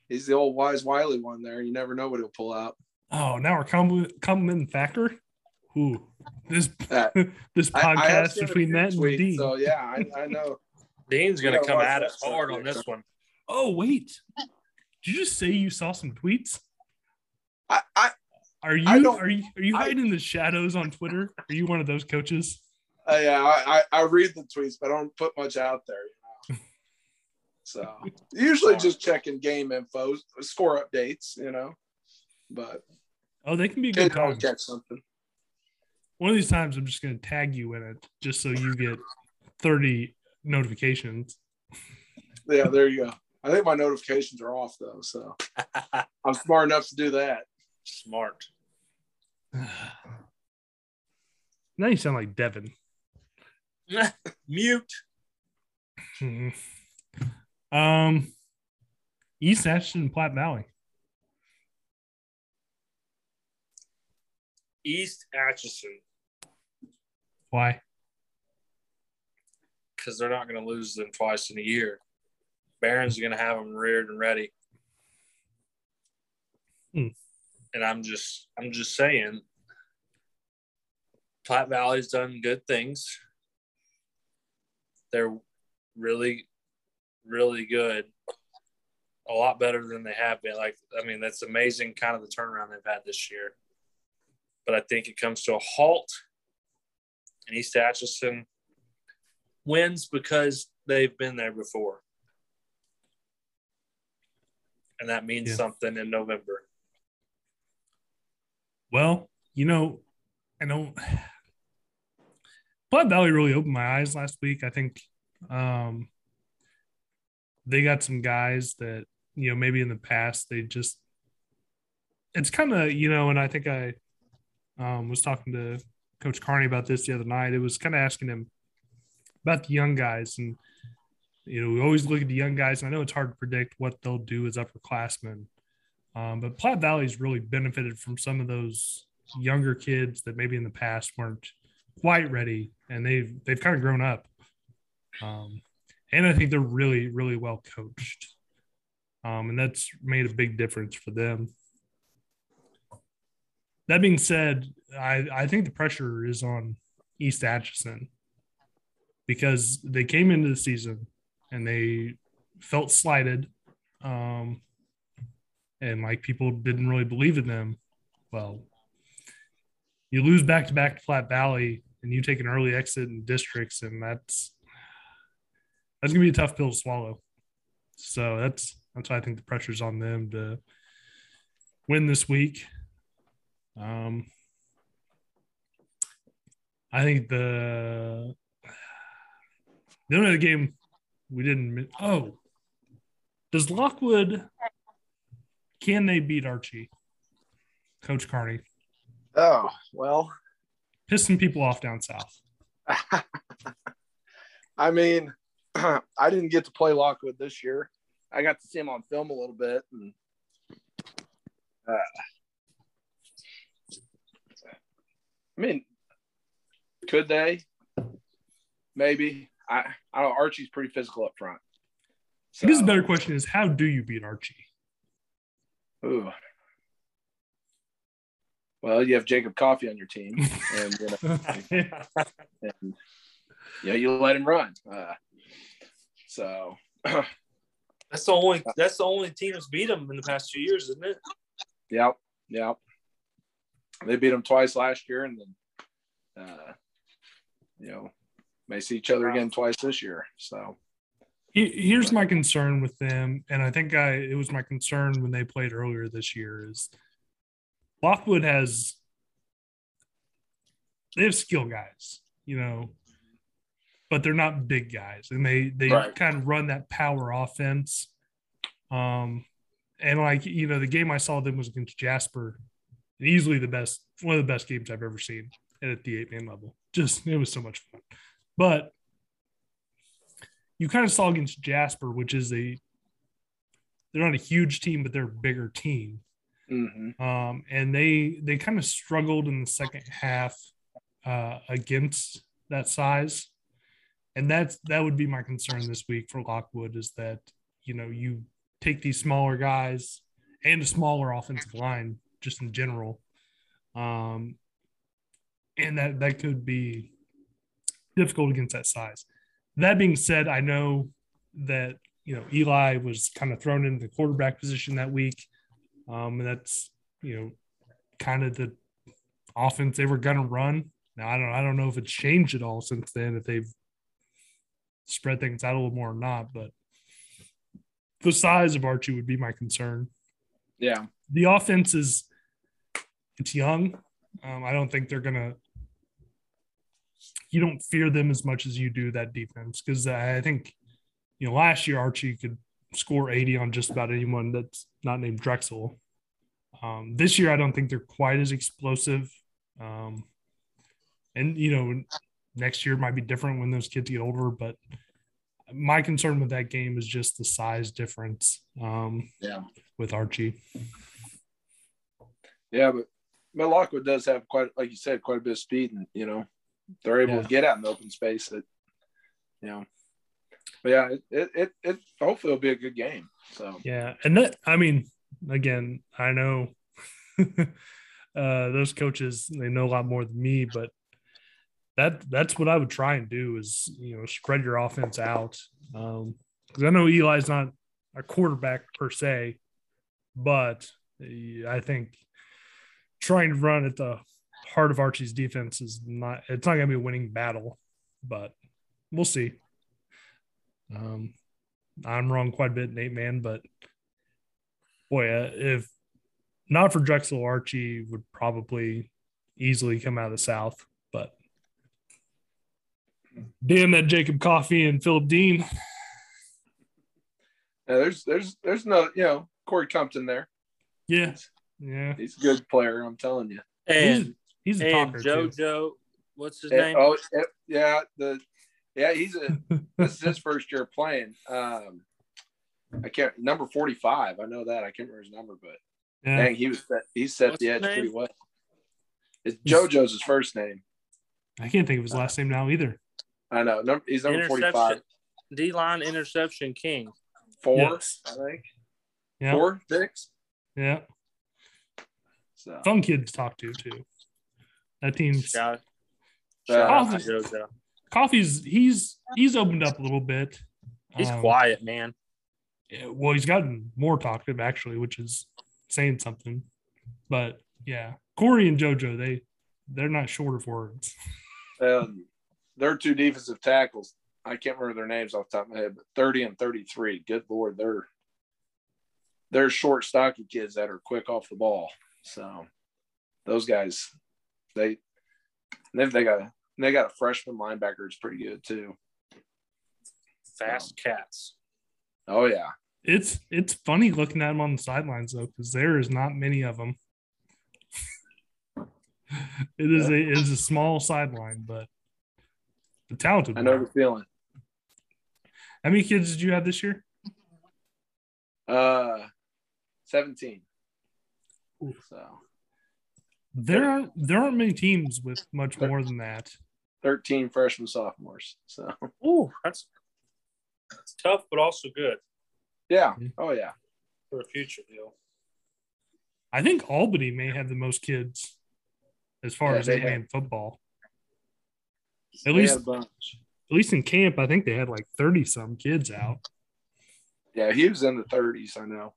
he's the old wise Wiley one there. You never know what he'll pull out. Oh, now we're compliment- complimenting Thacker. Ooh, this Uh, this I- I podcast between that and tweets, Dean. So yeah, I, I know. Dean's gonna come at us hard on this one. Oh wait, did you just say you saw some tweets? I, I, Are you I are you are you I- hiding in the shadows on Twitter? Are you one of those coaches? uh, yeah, I, I, I read the tweets, but I don't put much out there. You know? So usually just checking game info, score updates, you know. But Oh, they can be a good time. catch something. One of these times, I'm just going to tag you in it, just so you get 30 notifications. Yeah, there you go. I think my notifications are off though, so I'm smart enough to do that. Smart. now you sound like Devin. Mute. Um, East Atchison and Platte Valley. East Atchison Why? Because they're not going to lose them twice in a year. Barron's going to have them reared and ready. Hmm. And I'm just, I'm just saying, Platte Valley's done good things. They're really, really good. A lot better than they have been. Like, I mean, that's amazing kind of the turnaround they've had this year. But I think it comes to a halt. in East Atchison wins because they've been there before. And that means Yeah. something in November. Well, you know, I don't. Platte Valley really opened my eyes last week. I think um, they got some guys that you know maybe in the past they just. It's kind of you know, and I think I um, was talking to Coach Carney about this the other night. It was kind of asking him about the young guys, and you know we always look at the young guys. And I know it's hard to predict what they'll do as upperclassmen, um, but Platte Valley's really benefited from some of those younger kids that maybe in the past weren't quite ready, and they've they've kind of grown up. Um, and I think they're really really well coached, um, and that's made a big difference for them. That being said, I I think the pressure is on East Atchison because they came into the season and they felt slighted, um, and like people didn't really believe in them. Well, you lose back to back to Platte Valley and you take an early exit in districts, and that's that's gonna be a tough pill to swallow. So that's that's why I think the pressure's on them to win this week. Um, I think the the only other game we didn't. Oh, does Lockwood can they beat Archie? Coach Carney. Oh well, pissing people off down south. I mean, I didn't get to play Lockwood this year. I got to see him on film a little bit, and uh, I mean, could they? Maybe. I, I know Archie's pretty physical up front. So, I guess the better question is how do you beat Archie? Ooh. Well, you have Jacob Coffee on your team, and you know, yeah. and, yeah, you let him run. Uh, so that's the only that's the only team that's beat him in the past two years, isn't it? Yep, yep. They beat him twice last year, and then uh, you know may see each other again twice this year. So here's my concern with them, and I think I it was my concern when they played earlier this year is Lockwood has they have skill guys, you know, but they're not big guys, and they they right. kind of run that power offense. Um, and like you know, the game I saw them was against Jasper, easily the best, one of the best games I've ever seen at the eight man level. Just it was so much fun, but you kind of saw against Jasper, which is a they're not a huge team, but they're a bigger team. Mm-hmm. Um, and they they kind of struggled in the second half uh, against that size, and that's that would be my concern this week for Lockwood is that you know you take these smaller guys and a smaller offensive line just in general, um, and that that could be difficult against that size. That being said, I know that you know Eli was kind of thrown into the quarterback position that week. Um, and that's you know kind of the offense they were gonna run. Now I don't I don't know if it's changed at all since then, if they've spread things out a little more or not, but the size of Archie would be my concern. Yeah. The offense is it's young. Um, I don't think they're gonna you don't fear them as much as you do that defense because I think you know last year Archie could score 80 on just about anyone that's not named Drexel. Um, this year, I don't think they're quite as explosive. Um, and, you know, next year might be different when those kids get older, but my concern with that game is just the size difference um, yeah. with Archie. Yeah, but Lockwood does have quite, like you said, quite a bit of speed, and you know they're able yeah. to get out in the open space. That you know but yeah, it, it, it, hopefully it'll be a good game. So yeah, and that I mean, again, I know uh, those coaches they know a lot more than me, but that that's what I would try and do is you know spread your offense out Um because I know Eli's not a quarterback per se, but I think trying to run at the heart of Archie's defense is not it's not going to be a winning battle, but we'll see. Um, I'm wrong quite a bit, Nate Man, but boy, uh, if not for Drexel, Archie would probably easily come out of the South. But damn that Jacob Coffee and Philip Dean. Yeah, there's there's there's no you know Corey Compton there. Yeah, yeah. He's a good player. I'm telling you. And He's a and talker too. JoJo, what's his And- name? oh yeah, yeah, the yeah he's a this is his first year playing. Um, I can't number 45. I know that. I can't remember his number, but Yeah, dang, he was set, he set What's the edge name? pretty well. It's JoJo's his first name. I can't think of his last name now either. I know. Number he's number 45. D line interception king. Four, Yes. I think. Yeah, Four, six. yeah. So Fun kid to talk to too. That team's Shout, Uh, shout out to Coffee- JoJo. Coffee's he's he's opened up a little bit. He's Um, quiet, man. yeah, well, he's gotten more talkative actually, which is saying something. But yeah, Corey and JoJo, they they're not short of words. um, their two defensive tackles. I can't remember their names off the top of my head, but 30 and 33. Good lord, they're they're short, stocky kids that are quick off the ball. So those guys, they they they got a they got a freshman linebacker that's pretty good too. Fast cats. Oh yeah, It's it's funny looking at them on the sidelines though, because there is not many of them. it is a it is a small sideline, but the talented. I know one. the feeling. How many kids did you have this year? Uh, 17. So There aren't there aren't many teams with much more than that. 13 freshmen, sophomores. So Ooh, that's, that's tough, but also good yeah, oh yeah. for a future deal. I think Albany may have the most kids as far Yeah, as they eight man football. At They least had a bunch. at least in camp, I think they had like thirty some kids out. Yeah, he was in the 30s. I know.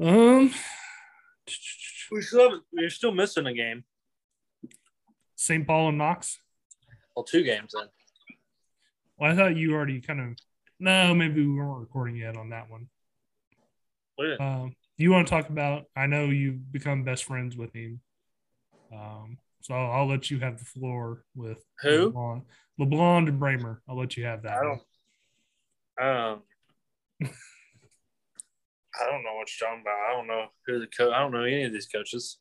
Um, We still have, we're still missing a game. St. Paul and Knox. Well, two games then. Well, I thought you already kind of. No, maybe we weren't recording yet on that one. What- Um, you want to talk about? I know you've become best friends with him. Um, so I'll, I'll let you have the floor with Who? LeBlond, LeBlond and Bramer. I'll let you have that. I don't. Um, I don't know what you're talking about. I don't know who the coach. I don't know any of these coaches.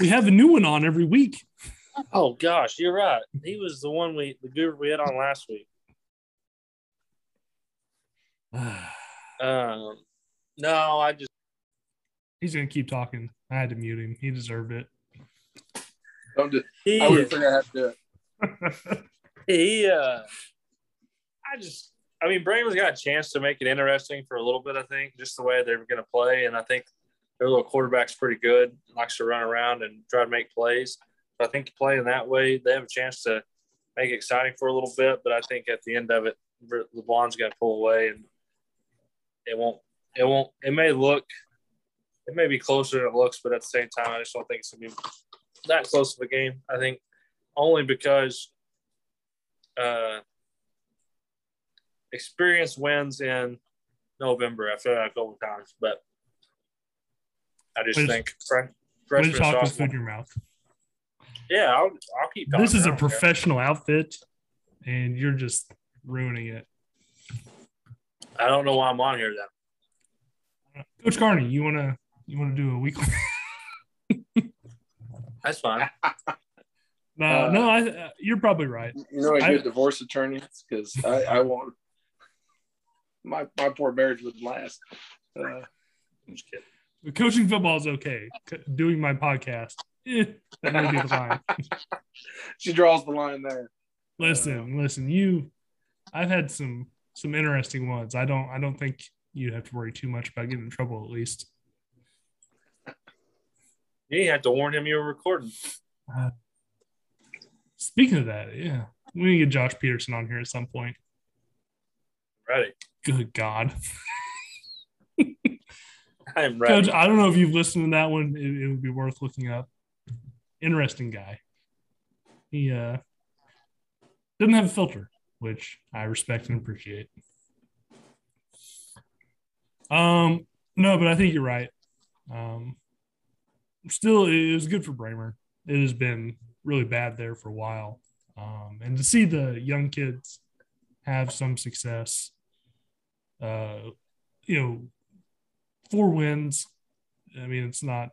We have a new one on every week. Oh gosh, you're right. He was the one we the guru we had on last week. Um, no, I just He's gonna keep talking. I had to mute him. He deserved it. Don't do, he I would figure out how to he uh I just I mean Bramer's got a chance to make it interesting for a little bit, I think, just the way they were gonna play. And I think their little quarterback's pretty good, likes to run around and try to make plays. So I think playing that way, they have a chance to make it exciting for a little bit, but I think at the end of it, LeBlond's gonna pull away and it won't it won't it may look it may be closer than it looks, but at the same time I just don't think it's gonna be that close of a game. I think only because uh, experience wins in November. I've said that a couple of times, but I just Way to- think fre- Way to freshman, talk with food in your mouth. Yeah, I'll, I'll keep talking. This is a don't care. professional outfit, and you're just ruining it. I don't know why I'm on here then. Coach Carney, you wanna you wanna do a weekly? That's fine. No, Uh, no, I, uh, you're probably right. You know, a I- good divorce attorney because I, I won't. My my poor marriage would last. Uh, I'm just kidding. Coaching football is okay. C- Doing my podcast, eh, that might be the line. she draws the line there. Listen, listen, you. I've had some some interesting ones. I don't I don't think you'd have to worry too much about getting in trouble. At least. You didn't to warn him you were recording. Speaking of that, yeah, we need to get Josh Peterson on here at some point. Ready. Good God, I'm ready. Coach! I don't know if you've listened to that one. It, it would be worth looking up. Interesting guy. He uh doesn't have a filter, which I respect and appreciate. Um, no, but I think you're right. Um, still, it was good for Bramer. It has been really bad there for a while. Um, and to see the young kids have some success, uh, you know, four wins. I mean, it's not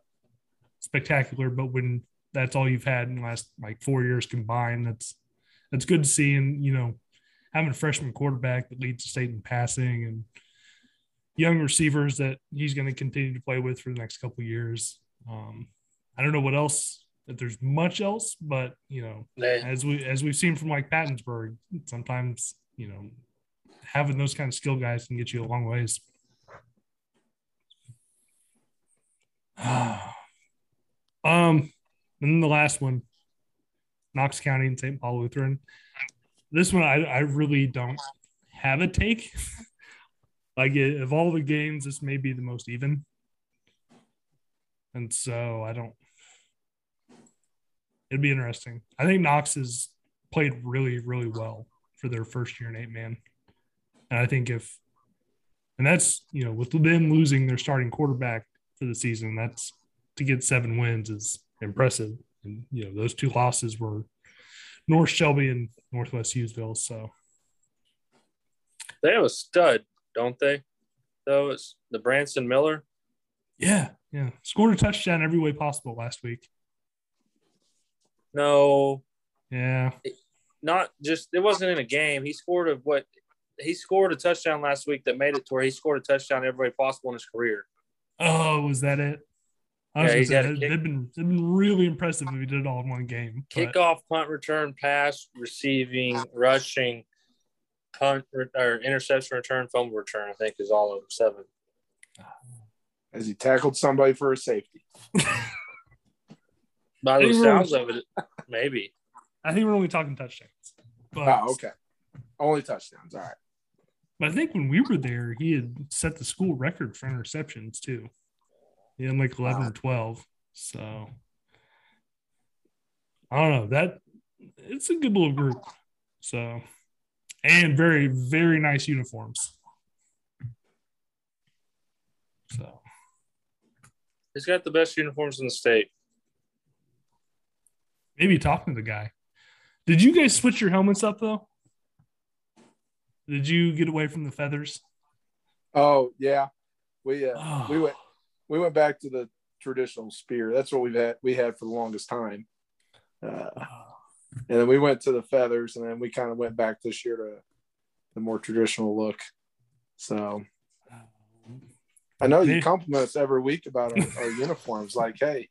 spectacular, but when that's all you've had in the last like four years combined, that's that's good to see. And you know, having a freshman quarterback that leads the state in passing and young receivers that he's going to continue to play with for the next couple years. Um, I don't know what else that there's much else, but you know, as we as we've seen from like Pattonsburg, sometimes you know having those kind of skill guys can get you a long ways. um, and then the last one, Knox County and St. Paul Lutheran. This one I, I really don't have a take. like it, of all the games, this may be the most even. And so I don't it'd be interesting. I think Knox has played really, really well for their first year in eight man. And I think if, and that's, you know, with them losing their starting quarterback for the season, that's to get seven wins is impressive. And, you know, those two losses were North Shelby and Northwest Hughesville. So, They have a stud, don't they? Though it's the Branson Miller. yeah, yeah. Scored a touchdown every way possible last week. No, Yeah. not just it wasn't in a game. He scored a what he scored a touchdown last week that made it to where he scored a touchdown every way possible in his career. Oh, was that it? I was Yeah, gonna he's say, had a they've been, they've been really impressive if he did it all in one game. but- Kickoff, punt return, pass, receiving, rushing, punt re- or interception return, fumble return, I think is all of them seven. As he tackled somebody for a safety. By the They were- sounds of it, maybe. I think we're only talking touchdowns. But, Oh, okay. Only touchdowns. All right. But I think when we were there, he had set the school record for interceptions too. He had like 11 or 12. So I don't know. That it's a good little group. So, and very, very nice uniforms. So, He's got the best uniforms in the state. maybe talking to the guy. Did you guys switch your helmets up though? Did you get away from the feathers? Oh yeah. We uh, Oh. we went we went back to the traditional spear. That's what we've had we had for the longest time. Uh, and then we went to the feathers, and then we kind of went back this year to the more traditional look. So I know you compliment us every week about our, our uniforms. Like, hey,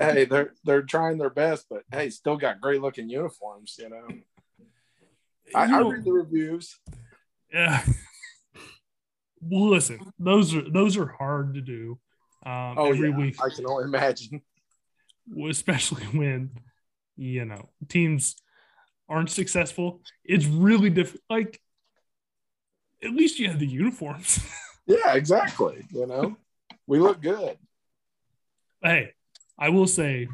hey, they're they're trying their best, but hey, still got great looking uniforms. You know, I, I read the reviews. Yeah. Well, listen, those are those are hard to do um, Oh every yeah, week, I can only imagine. especially when you know teams aren't successful. It's really difficult. Like, at least you have the uniforms. Yeah, exactly. You know, we look good. hey, I will say,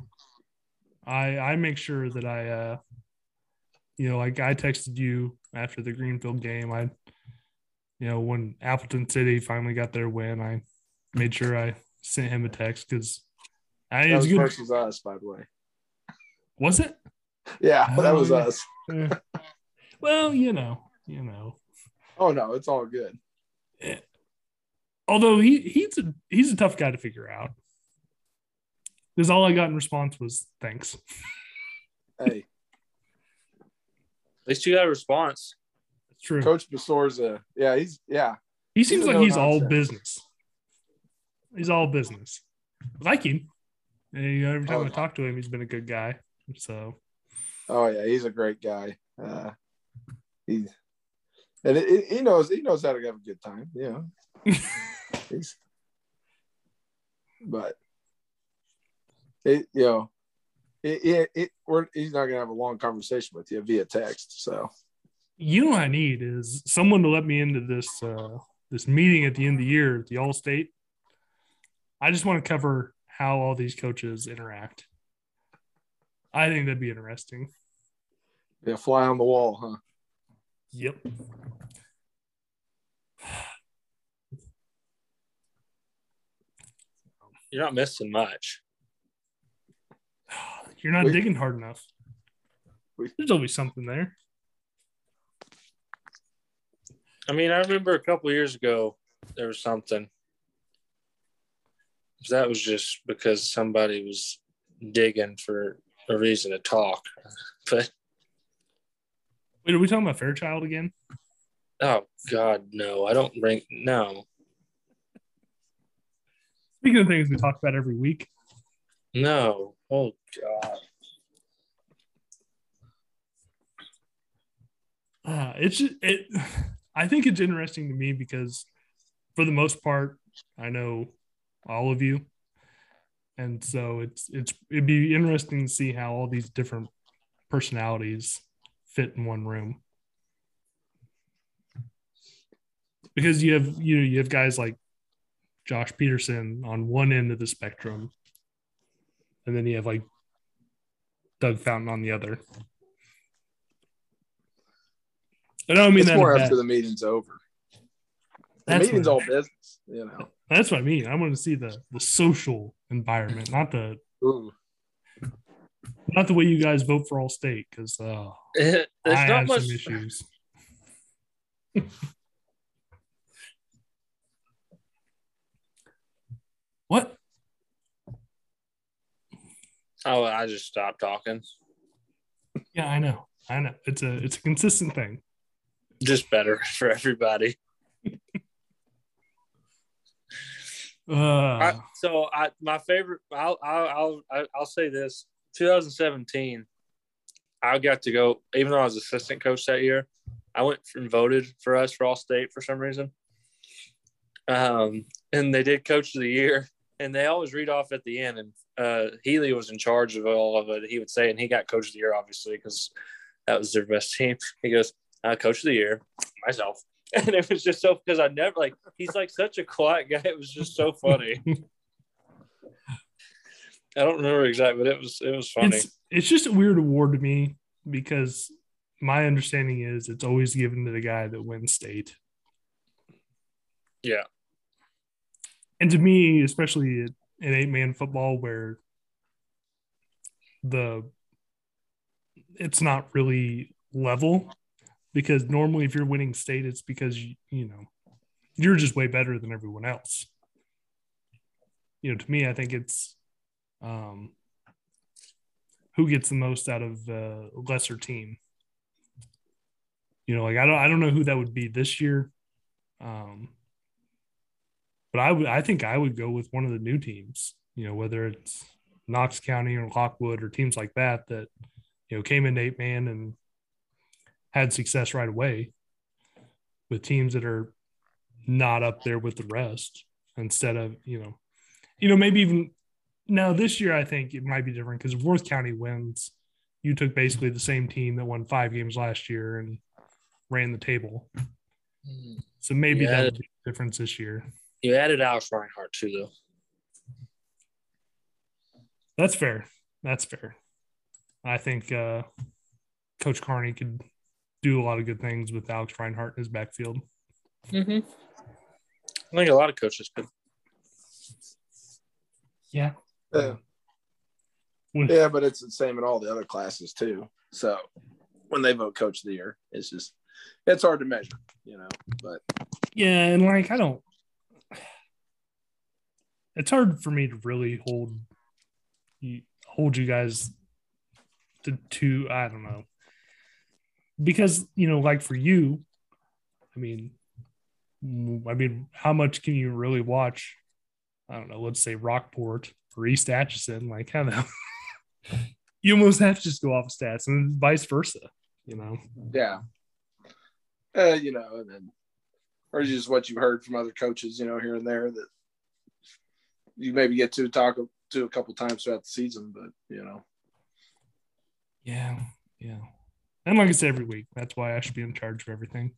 I I make sure that I, uh, you know, like I texted you after the Greenfield game. I, you know, when Appleton City finally got their win, I made sure I sent him a text because I That was good. versus us, by the way. Was it? Yeah, that Oh, was yeah. us. Eh. well, you know, you know. Oh no, it's all good. Eh. Although he he's a he's a tough guy to figure out. Because all I got in response was thanks. Hey, least you got a response. It's true. Coach Besorza, yeah, he's yeah, He seems a like he's all business. He's all business. I like him. And, you know, every time Oh, I talk to him, he's been a good guy. So oh yeah, he's a great guy. Uh, he and it, it- he knows he knows how to have a good time. You know, he's, but it you know, it, it, it we're, he's not gonna have a long conversation with you via text. So you know what I need is someone to let me into this uh this meeting at the end of the year at the All State. I just want to cover how all these coaches interact. I think that'd be interesting. yeah, fly on the wall, huh? Yep. you're not missing much. You're not We- digging hard enough. We- There's always something there. I mean, I remember a couple years ago there was something. That was just because somebody was digging for a reason to talk. But Wait, are we talking about Fairchild again? oh god, no, I don't bring no, Speaking of things we talk about every week, no. Oh god. uh, it's just, it. I think it's interesting to me because, for the most part, I know all of you, and so it's it's it'd be interesting to see how all these different personalities fit in one room. Because you have you know you have guys like Josh Peterson on one end of the spectrum, and then you have like Doug Fountain on the other. I don't mean it's that. in a more bad- after the meeting's over. The That's meeting's what- all business, you know. That's what I mean. I want to see the the social environment, not the Ooh. not the way you guys vote for all state, because uh, There's I not have much some issues. what? Oh, I just stopped talking. Yeah, I know. I know. It's a it's a consistent thing. Just better for everybody. Uh, I, so I my favorite I'll I'll I'll I'll- say this 2017 I got to go even though I was assistant coach that year I went and voted for us for all state for some reason um and they did coach of the year and they always read off at the end and uh Healy was in charge of all of it he would say and he got coach of the year obviously because that was their best team he goes uh, coach of the year myself and it was just so because I never like he's like such a quiet guy. It was just so funny. I don't remember exactly, but it was it was funny. it's it's just a weird award to me because my understanding is it's always given to the guy that wins state. Yeah. And to me, especially in eight man football where the it's not really level because normally if you're winning state, it's because you, you know you're just way better than everyone else. You know, to me, I think it's um who gets the most out of a lesser team. You know, like I don't I don't know who that would be this year. Um but I would I think I would go with one of the new teams, you know, whether it's Knox County or Lockwood or teams like that that you know came in eight man and had success right away with teams that are not up there with the rest instead of, you know, you know, maybe even now this year I think it might be different because if Worth County wins, you took basically the same team that won five games last year and ran the table. Hmm. So maybe Yeah. the difference this year. You added Alex Reinhardt too, though. That's fair. That's fair. I think uh, Coach Carney could do a lot of good things with Alex Reinhardt in his backfield. Mm-hmm. I think a lot of coaches could. Yeah. Yeah. When- yeah, but it's the same in all the other classes too. So when they vote coach of the year, it's just it's hard to measure, you know. But Yeah, and like I don't. It's hard for me to really hold hold you guys to to I don't know because you know like for you, I mean, I mean, how much can you really watch? I don't know. Let's say Rockport or East Atchison. Like, how the you almost have to just go off stats, and vice versa. You know. yeah, uh, you know, and then or just what you heard from other coaches, you know, here and there that you maybe get to talk to a couple times throughout the season, but you know, Yeah, yeah. And like I said every week, that's why I should be in charge of everything.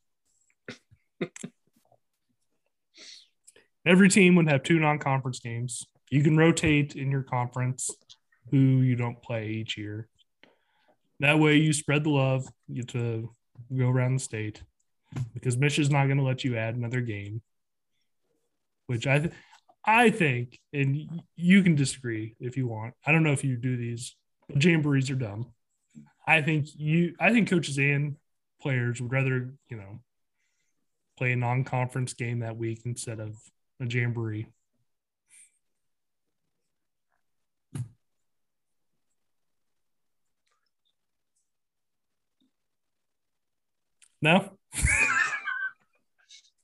every team would have two non-conference games. You can rotate in your conference who you don't play each year. That way you spread the love, you get to go around the state because Mich is not going to let you add another game. Which I th- I think, and you can disagree if you want. I don't know if you do these, but jamborees are dumb. I think you, I think coaches and players would rather, you know, play a non-conference game that week instead of a jamboree. No.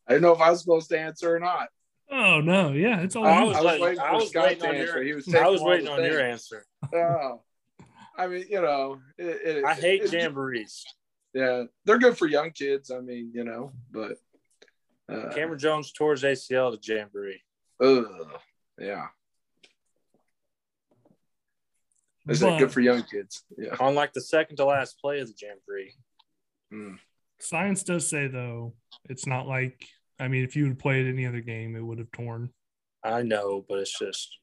I didn't know if I was supposed to answer or not. Oh no, yeah, it's all. I was, I was waiting, waiting I for was Scott waiting to on answer. your. He was I was waiting the on your answer. Oh, I mean, you know, it, it, I hate it- jamborees. Yeah, they're good for young kids. I mean, you know, but uh, Cameron Jones tore his ACL to jamboree. ugh, yeah, is that good for young kids? Yeah. On like the second to last play of the jamboree. Mm. Science does say though, it's not like. I mean, if you had played any other game, it would have torn. I know, but it's just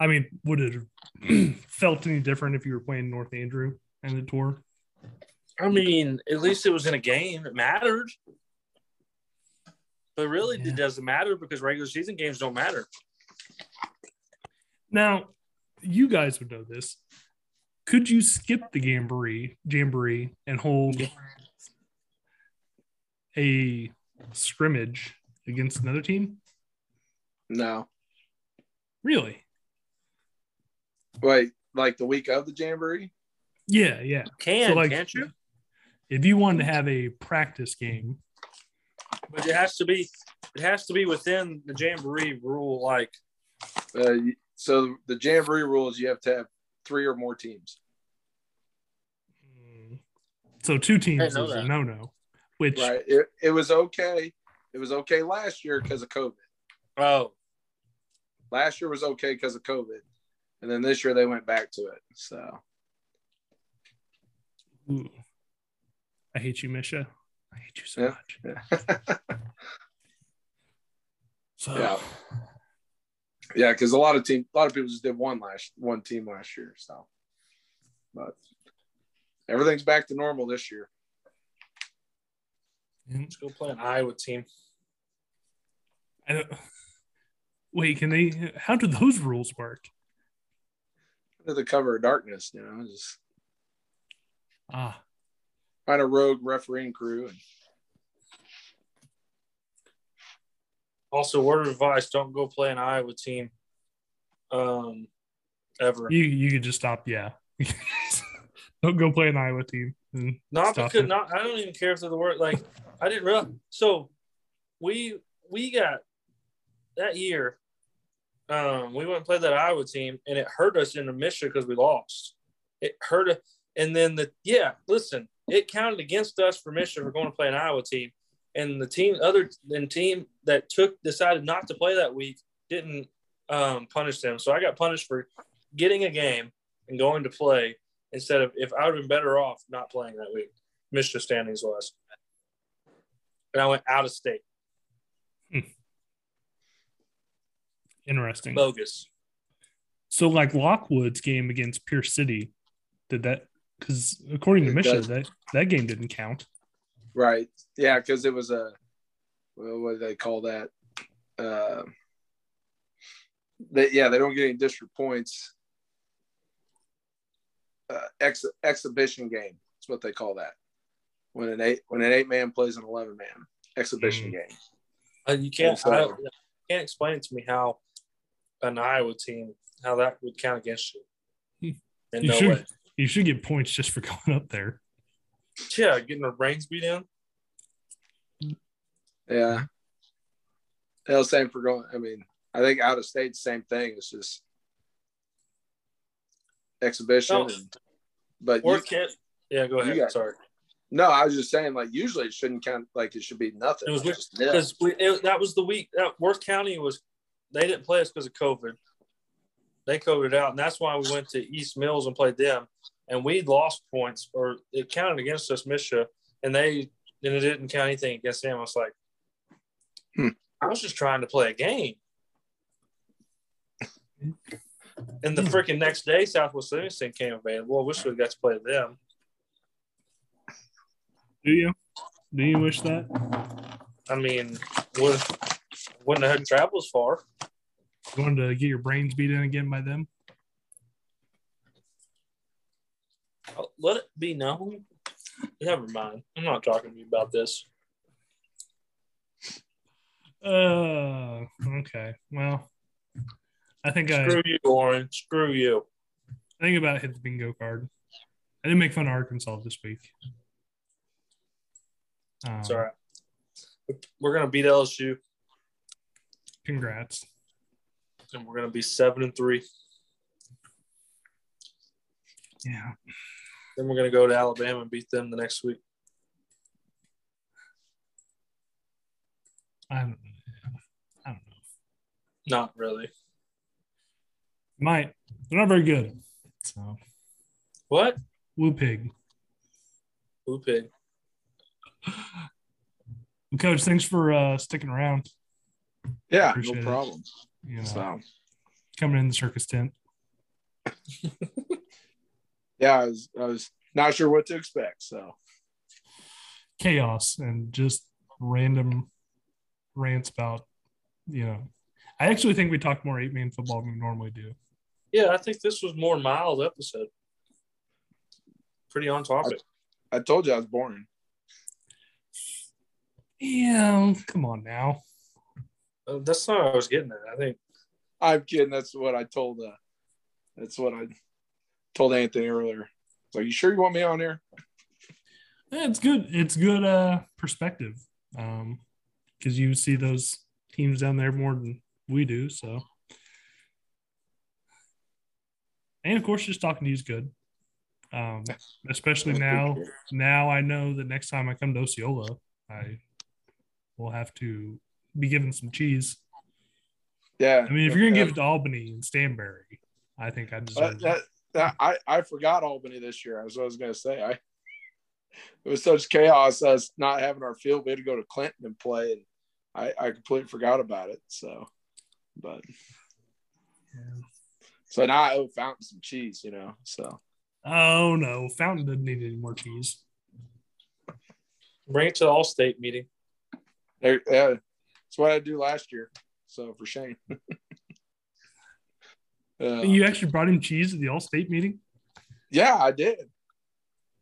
I mean, would it have felt any different if you were playing North Andrew and the tour? I mean, at least it was in a game. It mattered. But really, Yeah. it doesn't matter because regular season games don't matter. Now, you guys would know this. Could you skip the jamboree, jamboree, and hold a scrimmage against another team? No, Really? wait, like the week of the jamboree? Yeah, yeah. Can So, like- can't you? If you wanted to have a practice game, But it has to be. It has to be within the jamboree rule. Like Uh, so the jamboree rules, you have to have three or more teams. mm, so two teams is didn't a no-no. Which Right. It, it was okay. It was okay last year because of COVID. oh, Last year was okay because of COVID, and then this year they went back to it. So ooh, I hate you, Misha. I hate you so Yeah. much. yeah, So Yeah. yeah, because a lot of team, a lot of people just did one last one team last year. So, but everything's back to normal this year. Let's go play an Iowa team. I don't, wait, can they? How do those rules work? Under the cover of darkness, you know, just Ah, find a rogue refereeing crew and Also, word of advice: don't go play an Iowa team. Um, ever. you you could just stop. Yeah, don't go play an Iowa team. Not stop because it. not. I don't even care if they're the word. Like I didn't realize. So we we got that year. Um, we went and played that Iowa team, and it hurt us in the mission because we lost. It hurt us, and then the yeah. Listen, it counted against us for mission for going to play an Iowa team, and the team other than team that took decided not to play that week didn't um, punish them. So I got punished for getting a game and going to play instead of if I would have been better off not playing that week. Missed the standings was. And I went out of state. Interesting. Bogus. So, like Lockwood's game against Pierce City, did that? Because according to It Misha, does. that that game didn't count. right, yeah, because it was a well, what do they call that? Uh, they, yeah, they don't get any district points. Uh, ex, exhibition game. That's what they call that. When an eight when an eight man plays an eleven man exhibition Mm. game. Uh, you can't. And so- I, you can't explain to me how an Iowa team how that would count against you. In You no should way. you should get points just for going up there. Yeah, getting our brains beat in. Yeah. Yeah, same for going. I mean, I think out of state, same thing. It's just exhibition. No. And, but Or you- can't. Yeah, go ahead. Got- Sorry. no, I was just saying, like, usually it shouldn't count, like, it should be nothing. It was because we it, that was the week that Worth County was they didn't play us because of COVID. They coded out, and that's why we went to East Mills and played them, and we lost points or it counted against us, Misha, and they and it didn't count anything against them. I was like, Hmm. I was just trying to play a game. And the freaking next day, Southwest Livingston came available. I wish we got to play them. Do you? Do you wish that? I mean, would Wouldn't have had to travel as far. Going to get your brains beat in again by them. Let it be known. Never mind. I'm not talking to you about this. Uh, okay. Well, I think I, Screw you, Warren. Screw you. I think about hit the bingo card. I didn't make fun of Arkansas this week. Um, It's all right. We're gonna beat LSU, Congrats. and we're gonna be seven and three. Yeah. Then we're gonna go to Alabama and beat them the next week. I don't, I don't know. Not really. Might. They're not very good. So, What? Woo Pig. Blue pig. Coach, thanks for uh, sticking around. Yeah, Appreciate no it. problem. You know, So coming in the circus tent. yeah, I was I was not sure what to expect. So chaos and just random rants about, you know, I actually think we talk more eight man football than we normally do. Yeah, I think this was more mild episode. Pretty on topic. I told you I was boring. Yeah, come on now. Uh, That's not what I was getting at. I think I'm kidding. That's what I told. Uh, that's what I told Anthony earlier. So you sure you want me on here? Yeah, it's good. It's good uh perspective. Um because you see those teams down there more than we do. So and of course just talking to you is good. Um especially now now I know that next time I come to Osceola, I will have to be given some cheese. Yeah. I mean, if you're gonna give it to Albany and Stanberry, I think I Uh, deserve that, that, I, I forgot Albany this year. That's what I was going to say. I it was such chaos us not having our field. We had to go to Clinton and play, and I, I completely forgot about it. So, but Yeah. So now I owe Fountain some cheese, you know. So Oh no, Fountain doesn't need any more cheese. bring it to the all state meeting. there, yeah, that's what I do last year. So for Shane, uh, You actually brought him cheese at the all state meeting? yeah, I did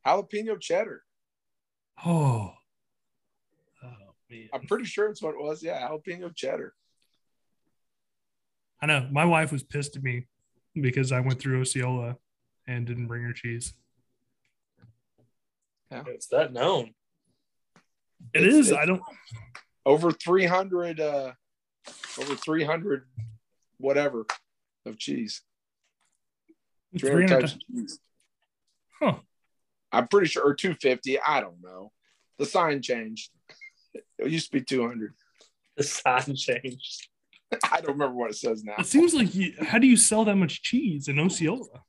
jalapeno cheddar. Oh. Oh man. I'm pretty sure it's what it was. Yeah, jalapeno cheddar. I know. My wife was pissed at me because I went through Osceola and didn't bring her cheese. It's that known. It It's- is. it's- I don't over 300 uh over 300 whatever of cheese 300 300 types of cheese Huh. i'm pretty sure or 250 i don't know the sign changed it used to be 200 The sign changed. i don't remember what it says now It seems like you, how do you sell that much cheese in Osceola?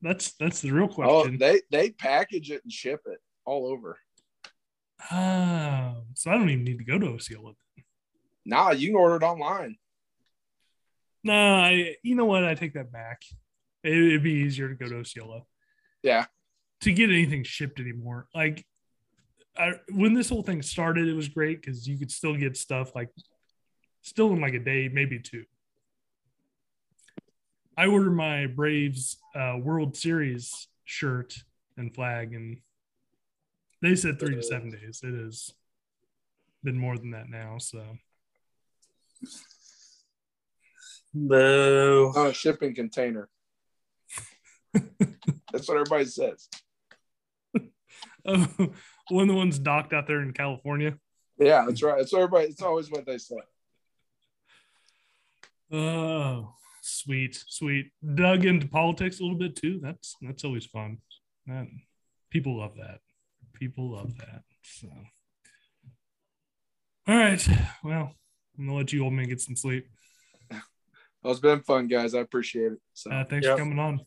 That's that's the real oh question. they they package it and ship it all over Oh, so I don't even need to go to Osceola. Nah, you can order it online Nah, I. You know what? I take that back. It, it'd be easier to go to Osceola yeah to get anything shipped anymore. Like, I, when this whole thing started, it was great because you could still get stuff like still in like a day, maybe two. I ordered my Braves uh, World Series shirt and flag, and they said three to seven days. It has been more than that now. So no, on a shipping container that's what everybody says Oh, one of the ones docked out there in California. yeah that's right that's what everybody it's always what they say Oh, sweet, sweet. Dug into politics a little bit too. That's that's always fun. That people love that. People love that. So, all right. Well, I'm gonna let you old man get some sleep. well, it's been fun guys i appreciate it so Uh, thanks Yep. for coming on.